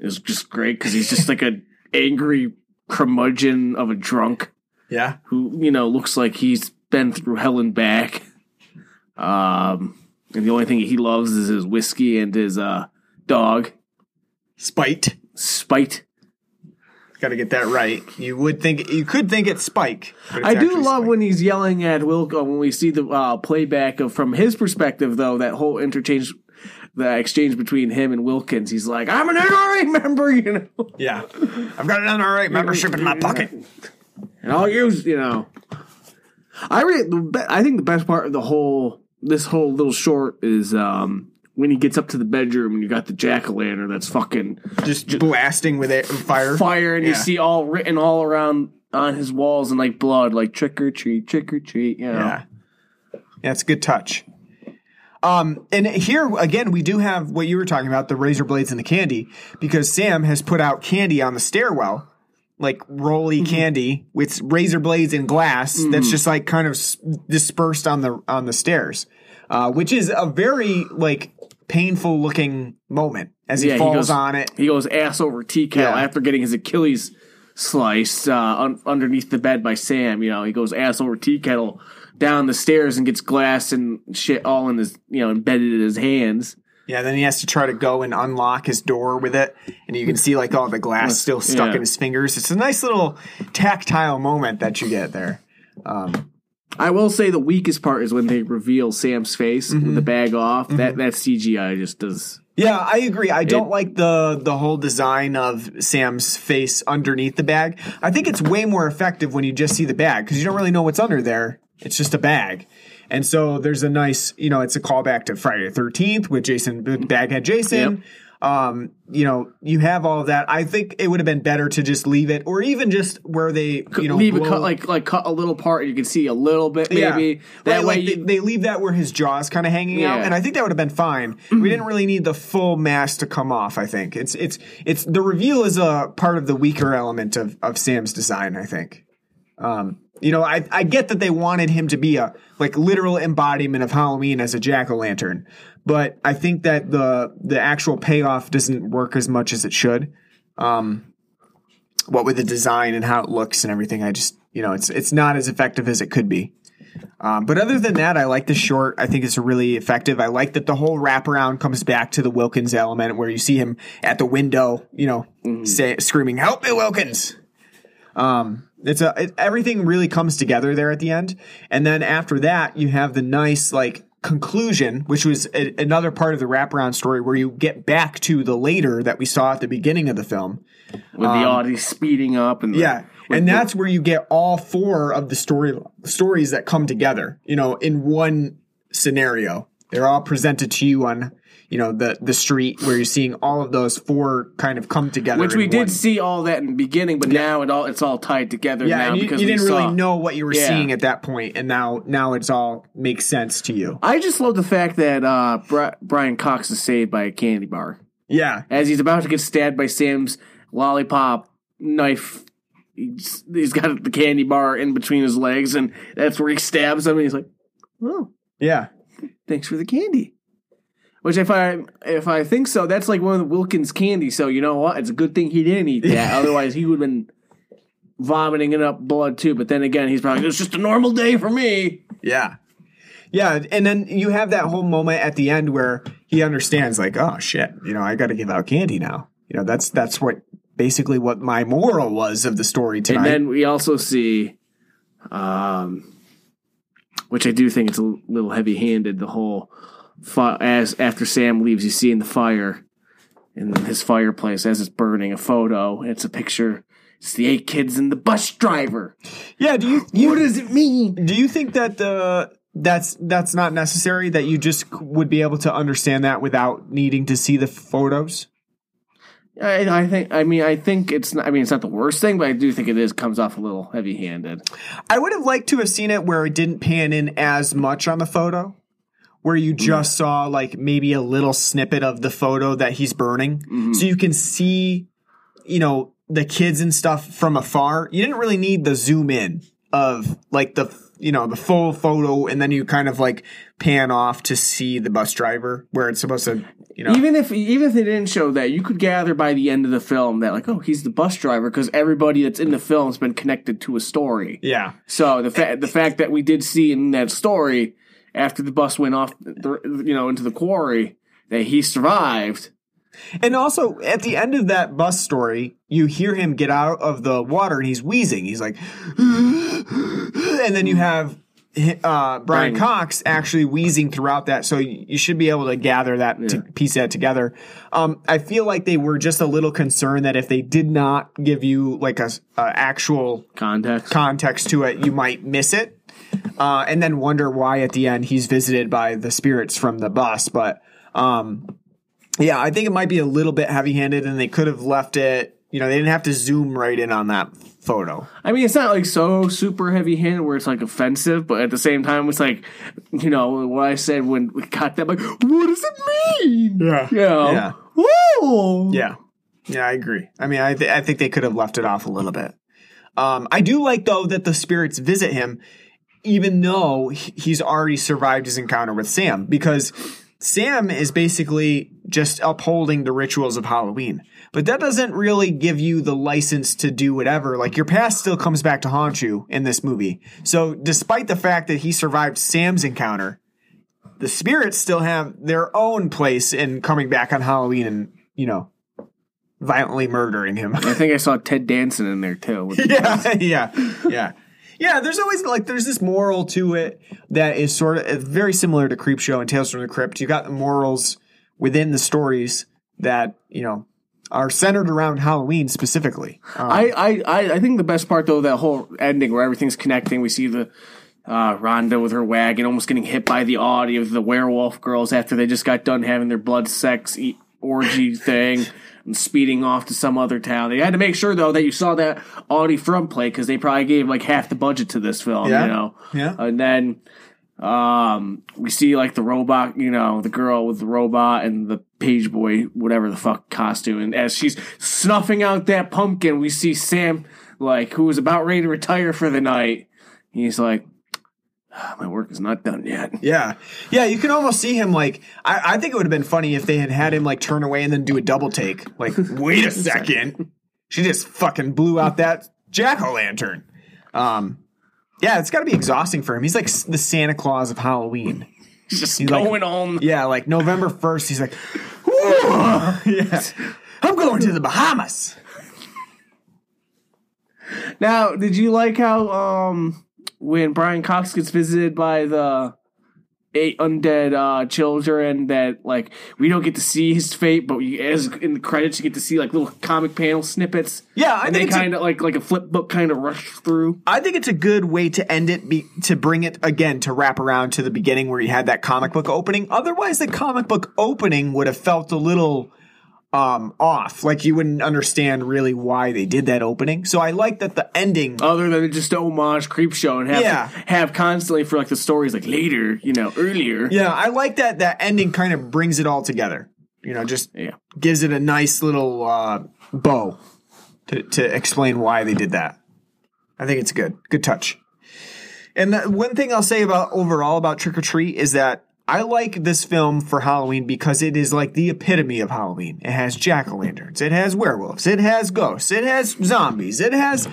Speaker 6: is just great because he's just like a angry curmudgeon of a drunk
Speaker 5: Yeah.
Speaker 6: who you know looks like he's been through hell and back. Um, and the only thing he loves is his whiskey and his uh dog
Speaker 5: Spite.
Speaker 6: Spite.
Speaker 5: Got to get that right. You would think you could think it's Spike. it's
Speaker 6: I do love
Speaker 5: Spike.
Speaker 6: when he's yelling at Wilco when we see the uh, playback of from his perspective though that whole interchange. The exchange between him and Wilkins, he's like, "I'm an NRA member," you know,
Speaker 5: Yeah, I've got an NRA membership in my pocket.
Speaker 6: and I'll use, you know. I really, I think the best part of the whole this whole little short is um when he gets up to the bedroom and you got the jack o' lantern that's fucking
Speaker 5: Just blasting with it fire.
Speaker 6: fire, and you see all written all around on his walls and like blood, like trick or treat, trick or treat, you know.
Speaker 5: Yeah, yeah, it's a good touch. Um, and here again, we do have what you were talking about the razor blades and the candy because Sam has put out candy on the stairwell, like rolly candy with razor blades and glass that's just like kind of dispersed on the on the stairs, uh, which is a very like painful looking moment as he
Speaker 6: Yeah, he
Speaker 5: falls
Speaker 6: goes-
Speaker 5: on it.
Speaker 6: He goes ass over tea kettle
Speaker 5: Yeah.
Speaker 6: after getting his Achilles sliced uh, un- underneath the bed by Sam. You know, he goes ass over tea kettle down the stairs and gets glass and shit all in his, you know, embedded in his hands.
Speaker 5: Yeah, then he has to try to go and unlock his door with it, and you can see like all the glass still stuck
Speaker 6: Yeah.
Speaker 5: in his fingers. It's a nice little tactile moment that you get there. Um,
Speaker 6: I will say the weakest part is when they reveal Sam's face
Speaker 5: Mm-hmm.
Speaker 6: with the bag off. That that CGI just does.
Speaker 5: Yeah, I agree. I don't like the the whole design of Sam's face underneath the bag. I think it's way more effective when you just see the bag because you don't really know what's under there. It's just a bag. And so there's a nice, you know, it's a callback to Friday the 13th with Jason, Baghead Jason. Um, you know, you have all of that. I think it would have been better to just leave it or even just where they, you know,
Speaker 6: leave
Speaker 5: blow-
Speaker 6: cut like like cut a little part. and You can see a little bit maybe. That
Speaker 5: Right,
Speaker 6: way
Speaker 5: like,
Speaker 6: you,
Speaker 5: they, they leave that where his jaw's kind of hanging out,
Speaker 6: Yeah. Mm-hmm.
Speaker 5: and I think that would have been fine. We didn't really need the full mask to come off. I think it's it's it's the reveal is a part of the weaker element of of Sam's design. I think. Um, you know, I I get that they wanted him to be a like literal embodiment of Halloween as a jack o' lantern, but I think that the the actual payoff doesn't work as much as it should. Um, what with the design and how it looks and everything, I just you know it's it's not as effective as it could be. Um, but other than that, I like the short. I think it's really effective. I like that the whole wraparound comes back to the Wilkins element where you see him at the window, you know, say, screaming, "Help me, Wilkins!" Um, it's a it, everything really comes together there at the end, and then after that, you have the nice like conclusion, which was a, another part of the wraparound story where you get back to the later that we saw at the beginning of the film.
Speaker 6: with the audience speeding up and the-
Speaker 5: um, Yeah. And
Speaker 6: the-
Speaker 5: that's where you get all four of the story stories that come together, you know, in one scenario. They're all presented to you on, you know, the the street where you're seeing all of those four kind of come together.
Speaker 6: which we did
Speaker 5: one.
Speaker 6: see all that in the beginning, but now it all it's all tied together
Speaker 5: Yeah,
Speaker 6: now
Speaker 5: you,
Speaker 6: because
Speaker 5: you didn't really
Speaker 6: saw-
Speaker 5: know what you were
Speaker 6: Yeah.
Speaker 5: seeing at that point, and now now it's all makes sense to you.
Speaker 6: I just love the fact that uh, Bri- Brian Cox is saved by a candy bar
Speaker 5: Yeah,
Speaker 6: as he's about to get stabbed by Sam's lollipop knife. He's, he's got the candy bar in between his legs, and that's where he stabs him. And he's like, "Oh,
Speaker 5: yeah,
Speaker 6: thanks for the candy." Which, if I if I think so, that's like one of the Wilkins candy. So you know what? It's a good thing he didn't eat that. Otherwise, he would have been vomiting it up blood too. But then again, he's probably it's just a normal day for me.
Speaker 5: yeah, yeah. And then you have that whole moment at the end where he understands, like, oh shit, you know, I got to give out candy now. You know, that's that's what basically what my moral was of the story tonight.
Speaker 6: And then we also see, um, which I do think it's a little heavy handed. The whole fi- as after Sam leaves, you see in the fire in his fireplace as it's burning a photo. It's a picture. It's the eight kids and the bus driver.
Speaker 5: yeah, do you, you
Speaker 6: what does it mean?
Speaker 5: Do you think that the that's that's not necessary? That you just would be able to understand that without needing to see the photos?
Speaker 6: I, I think. I mean, I think it's. Not, I mean, it's not the worst thing, but I do think it is comes off a little heavy handed.
Speaker 5: I would have liked to have seen it where it didn't pan in as much on the photo, where you just saw like maybe a little snippet of the photo that he's burning, mm-hmm. so you can see, you know, the kids and stuff from afar. You didn't really need the zoom in of like the you know the full photo, and then you kind of like pan off to see the bus driver where it's supposed to, you know.
Speaker 6: Even if even if they didn't show that, you could gather by the end of the film that like, oh, he's the bus driver because everybody that's in the film has been connected to a story.
Speaker 5: yeah,
Speaker 6: So the fact the fact that we did see in that story after the bus went off, the, you know, into the quarry, that he survived.
Speaker 5: And also at the end of that bus story, you hear him get out of the water and he's wheezing. He's like, and then you have uh, Brian. Cox actually wheezing throughout that. So you should be able to gather that, to piece that together. Um, I feel like they were just a little concerned that if they did not give you like a, a actual
Speaker 6: Context.
Speaker 5: context to it, you might miss it. Uh, and then wonder why at the end he's visited by the spirits from the bus. But um, yeah, I think it might be a little bit heavy handed and they could have left it, you know, they didn't have to zoom right in on that photo.
Speaker 6: I mean, it's not like so super heavy handed where it's like offensive, but at the same time, it's like, you know, what I said when we got that, like, what does it mean?
Speaker 5: Yeah.
Speaker 6: You know?
Speaker 5: Yeah.
Speaker 6: Whoa.
Speaker 5: Yeah. Yeah, I agree. I mean, I, th- I think they could have left it off a little bit. Um, I do like, though, that the spirits visit him, even though he's already survived his encounter with Sam, because Sam is basically just upholding the rituals of Halloween. But that doesn't really give you the license to do whatever. Like, your past still comes back to haunt you in this movie. So, despite the fact that he survived Sam's encounter, the spirits still have their own place in coming back on Halloween and, you know, violently murdering him.
Speaker 6: I think I saw Ted Danson in there too.
Speaker 5: yeah, yeah, yeah. Yeah, there's always like there's this moral to it that is sort of very similar to Creepshow and Tales from the Crypt. You got the morals within the stories that you know are centered around Halloween specifically. Um,
Speaker 6: I, I, I I think the best part though that whole ending where everything's connecting. We see the uh, Rhonda with her wagon almost getting hit by the Audi of the werewolf girls after they just got done having their blood sex e- orgy thing and speeding off to some other town. They had to make sure though that you saw that Audi front plate because they probably gave like half the budget to this film.
Speaker 5: Yeah.
Speaker 6: You know,
Speaker 5: Yeah.
Speaker 6: and then. Um, we see like the robot, you know, the girl with the robot and the page boy, whatever the fuck costume. And as she's snuffing out that pumpkin, we see Sam, like, who was about ready to retire for the night. He's like, "Ah, my work is not done yet.
Speaker 5: Yeah, yeah, you can almost see him like. I, I think it would have been funny if they had had him like turn away and then do a double take. Like, wait a second, she just fucking blew out that jack o' lantern. Um, yeah, it's got to be exhausting for him. He's like the Santa Claus of Halloween.
Speaker 6: He's just
Speaker 5: He's like-
Speaker 6: going on.
Speaker 5: Yeah, like November first, he's like, "Whoa." yeah, I'm going to the Bahamas.
Speaker 6: Now, did you like how, um, when Brian Cox gets visited by the eight undead uh, children that like we don't get to see his fate, but we, as in the credits you get to see like little comic panel snippets.
Speaker 5: Yeah, I
Speaker 6: and
Speaker 5: think
Speaker 6: they kind of like like a flip book kind of rush through.
Speaker 5: I think it's a good way to end it, be, to bring it again to wrap around to the beginning where you had that comic book opening. Otherwise, the comic book opening would have felt a little um, off. Like you wouldn't understand really why they did that opening. So I like that the ending.
Speaker 6: Other than just homage Creepshow and have
Speaker 5: Yeah.
Speaker 6: have constantly for like the stories like later, you know, earlier.
Speaker 5: yeah, I like that that ending kind of brings it all together. You know, just
Speaker 6: Yeah.
Speaker 5: gives it a nice little uh, bow to to explain why they did that. I think it's good, good touch. And the one thing I'll say about overall about Trick or Treat is that I like this film for Halloween because it is like the epitome of Halloween. It has jack o' lanterns, it has werewolves, it has ghosts, it has zombies, it has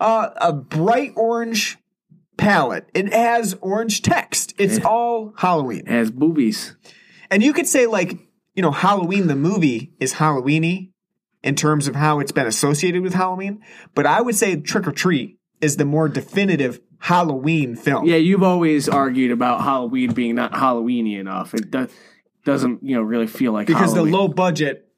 Speaker 5: uh, a bright orange palette, it has orange text. It's all Halloween.
Speaker 6: It has boobies.
Speaker 5: And you could say like, you know, Halloween the movie is Halloweeny in terms of how it's been associated with Halloween, but I would say Trick or Treat is the more definitive Halloween film.
Speaker 6: Yeah, you've always argued about Halloween being not Halloweeny enough. It do- doesn't, you know, really feel like
Speaker 5: because
Speaker 6: Halloween.
Speaker 5: the low budget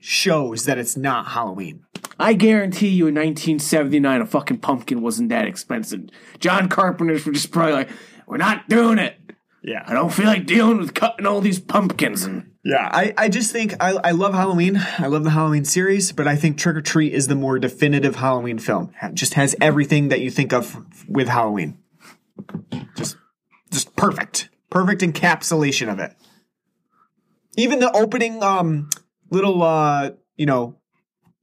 Speaker 5: shows that it's not Halloween.
Speaker 6: I guarantee you, in 1979, a fucking pumpkin wasn't that expensive. John Carpenters were just probably like, "We're not doing it.
Speaker 5: Yeah, I
Speaker 6: don't feel like dealing with cutting all these pumpkins." And
Speaker 5: Yeah. I, I just think I, I love Halloween. I love the Halloween series, but I think Trick or Treat is the more definitive Halloween film. It just has everything that you think of with Halloween. Just just perfect. Perfect encapsulation of it. Even the opening um little uh you know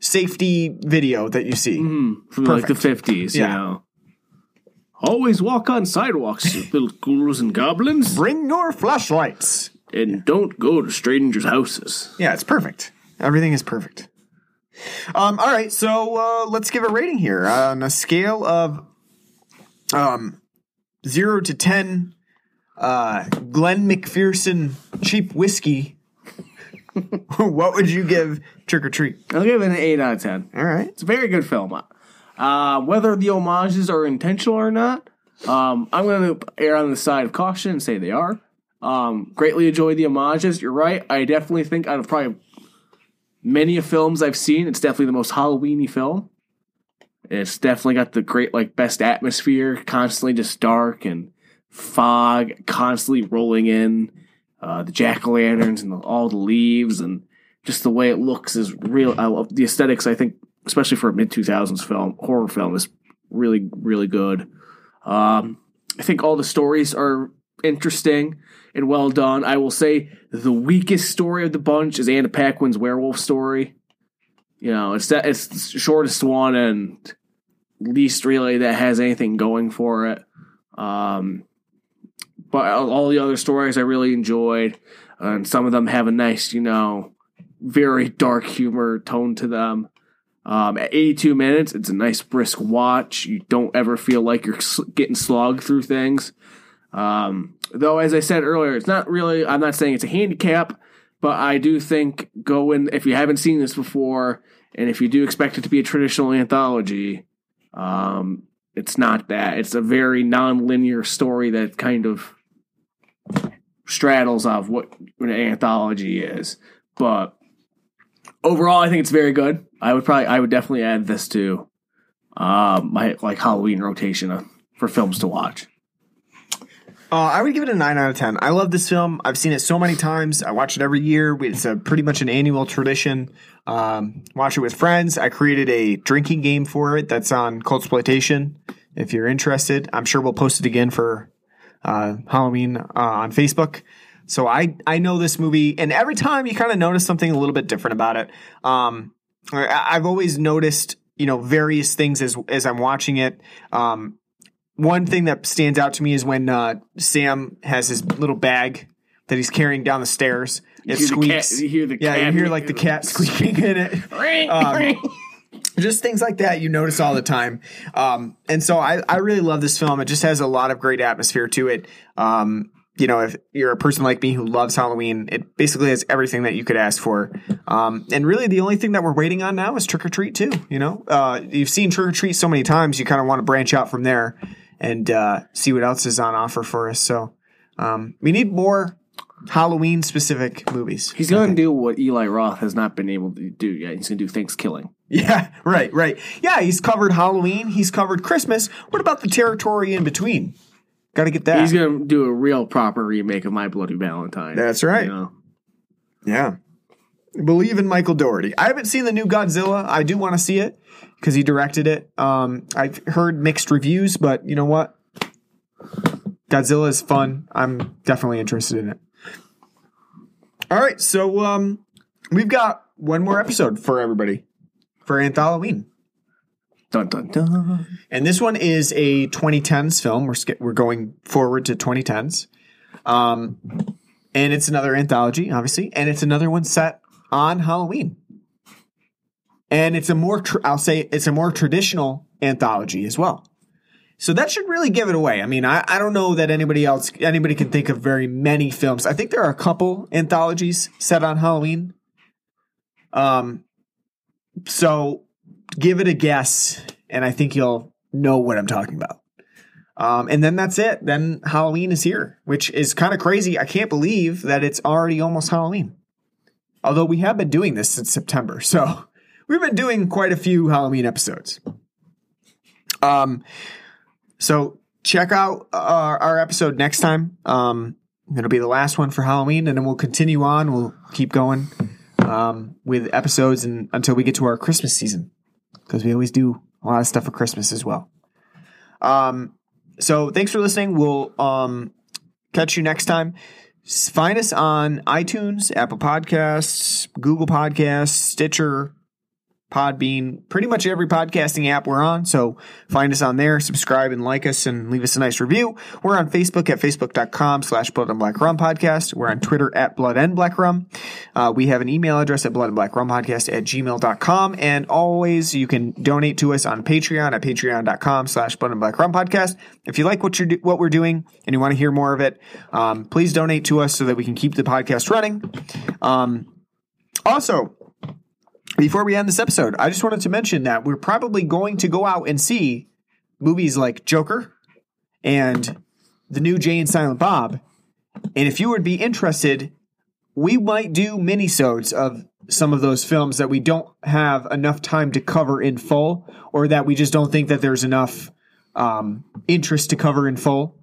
Speaker 5: safety video that you see.
Speaker 6: from like the 50s,
Speaker 5: Yeah.
Speaker 6: you know. Always walk on sidewalks, little ghouls and goblins,
Speaker 5: Bring your flashlights.
Speaker 6: And don't go to strangers' houses.
Speaker 5: Yeah, it's perfect. Everything is perfect. Um, all right, so uh, let's give a rating here on a scale of um, zero to ten. Uh, Glenn McPherson cheap whiskey. what would you give Trick or Treat?
Speaker 6: I'll give it an 8 out of 10.
Speaker 5: All right.
Speaker 6: It's a very good film. Uh, whether the homages are intentional or not, um, I'm going to err on the side of caution and say they are. Um, greatly enjoy the homages. You're right. I definitely think out of probably many of films I've seen, it's definitely the most Halloweeny film. It's definitely got the great, like, best atmosphere, constantly just dark and fog, constantly rolling in. Uh, the jack o' lanterns and the, all the leaves and just the way it looks is real. I love the aesthetics. I think, especially for a mid two thousands film, horror film, is really really good. Um, I think all the stories are interesting and well done. I will say the weakest story of the bunch is Anna Paquin's werewolf story. You know, it's that it's the shortest one and least really that has anything going for it. Um, but all the other stories I really enjoyed, and some of them have a nice, you know, very dark humor tone to them. Um, at 82 minutes, it's a nice brisk watch. You don't ever feel like you're getting slogged through things. Um, though, as I said earlier, it's not really, I'm not saying it's a handicap, but I do think go in, if you haven't seen this before, and if you do expect it to be a traditional anthology, um, it's not that. It's a very non-linear story that kind of straddles off what, what an anthology is. But overall, I think it's very good. I would probably, I would definitely add this to uh, my like Halloween rotation for films to watch.
Speaker 5: Uh, I would give it a nine out of ten. I love this film. I've seen it so many times. I watch it every year. It's a pretty much an annual tradition. Um, watch it with friends. I created a drinking game for it that's on Cult Exploitation. If you're interested, I'm sure we'll post it again for uh, Halloween uh, on Facebook. So I I know this movie, and every time you kind of notice something a little bit different about it. Um, I, I've always noticed you know various things as as I'm watching it. Um, one thing that stands out to me is when uh, Sam has his little bag that he's carrying down the stairs. It
Speaker 6: hear the
Speaker 5: squeaks.
Speaker 6: cat- you hear the
Speaker 5: yeah, you hear like the cat squeaking in it. Um, just things like that you notice all the time. Um, and so I, I really love this film. It just has a lot of great atmosphere to it. Um, you know, if you're a person like me who loves Halloween, it basically has everything that you could ask for. Um, and really, the only thing that we're waiting on now is Trick or Treat too. You know, uh, you've seen Trick or Treat so many times, you kind of want to branch out from there and uh, see what else is on offer for us. So um, we need more Halloween specific movies.
Speaker 6: He's going to do what Eli Roth has not been able to do yet. He's going to do Thanksgiving.
Speaker 5: Yeah, right, right. Yeah, he's covered Halloween. He's covered Christmas. What about the territory in between? Got to get that.
Speaker 6: He's going to do a real proper remake of My Bloody Valentine.
Speaker 5: That's right.
Speaker 6: You know?
Speaker 5: yeah. Believe in Michael Dougherty. I haven't seen the new Godzilla. I do want to see it because he directed it. Um, I've heard mixed reviews, but you know what? Godzilla is fun. I'm definitely interested in it. All right, so um, we've got one more episode for everybody for Anthalloween.
Speaker 6: Dun dun dun.
Speaker 5: And this one is a 2010s film. We're sk- we're going forward to 2010s. Um, and it's another anthology, obviously, and it's another one set on Halloween. And it's a more I'll say it's a more traditional anthology as well. So that should really give it away. I mean, I, I don't know that anybody else anybody can think of very many films. I think there are a couple anthologies set on Halloween. Um so give it a guess, and I think you'll know what I'm talking about. Um, and then that's it. Then Halloween is here, which is kind of crazy. I can't believe that it's already almost Halloween. Although we have been doing this since September, so we've been doing quite a few Halloween episodes. Um, so check out our, our episode next time. Um, it'll be the last one for Halloween, and then we'll continue on. We'll keep going um, with episodes and until we get to our Christmas season because we always do a lot of stuff for Christmas as well. Um, so thanks for listening. We'll um, catch you next time. Find us on iTunes, Apple Podcasts, Google Podcasts, Stitcher, Podbean, pretty much every podcasting app we're on. So find us on there, subscribe and like us and leave us a nice review. We're on Facebook at facebook.com slash blood and black rum podcast. We're on Twitter at blood and black rum. Uh, we have an email address at blood and black rum podcast at gmail.com. And always you can donate to us on Patreon at patreon.com slash blood and black rum podcast. If you like what you're, do- what we're doing and you want to hear more of it, um, please donate to us so that we can keep the podcast running. Um, also, before we end this episode, I just wanted to mention that we're probably going to go out and see movies like Joker and the new Jay and Silent Bob. And if you would be interested, we might do minisodes of some of those films that we don't have enough time to cover in full, or that we just don't think that there's enough um, interest to cover in full.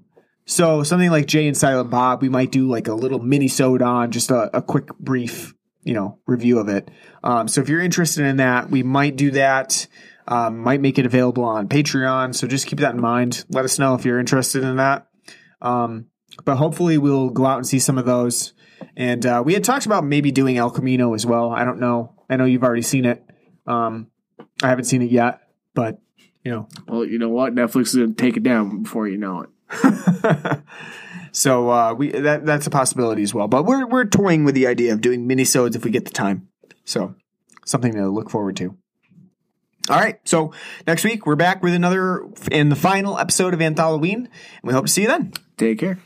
Speaker 5: So something like Jay and Silent Bob, we might do like a little minisode on, just a, a quick, brief, you know, review of it. Um, so if you're interested in that, we might do that. Um, might make it available on Patreon. So just keep that in mind. Let us know if you're interested in that. Um, but hopefully we'll go out and see some of those. And uh, we had talked about maybe doing El Camino as well. I don't know. I know you've already seen it. Um, I haven't seen it yet, but you know.
Speaker 6: Well, you know what? Netflix is going to take it down before you know it.
Speaker 5: so uh, we that that's a possibility as well. But we're we're toying with the idea of doing minisodes if we get the time. So something to look forward to. All right. So next week we're back with another in the final episode of Anthalloween, and we hope to see you then.
Speaker 6: Take care.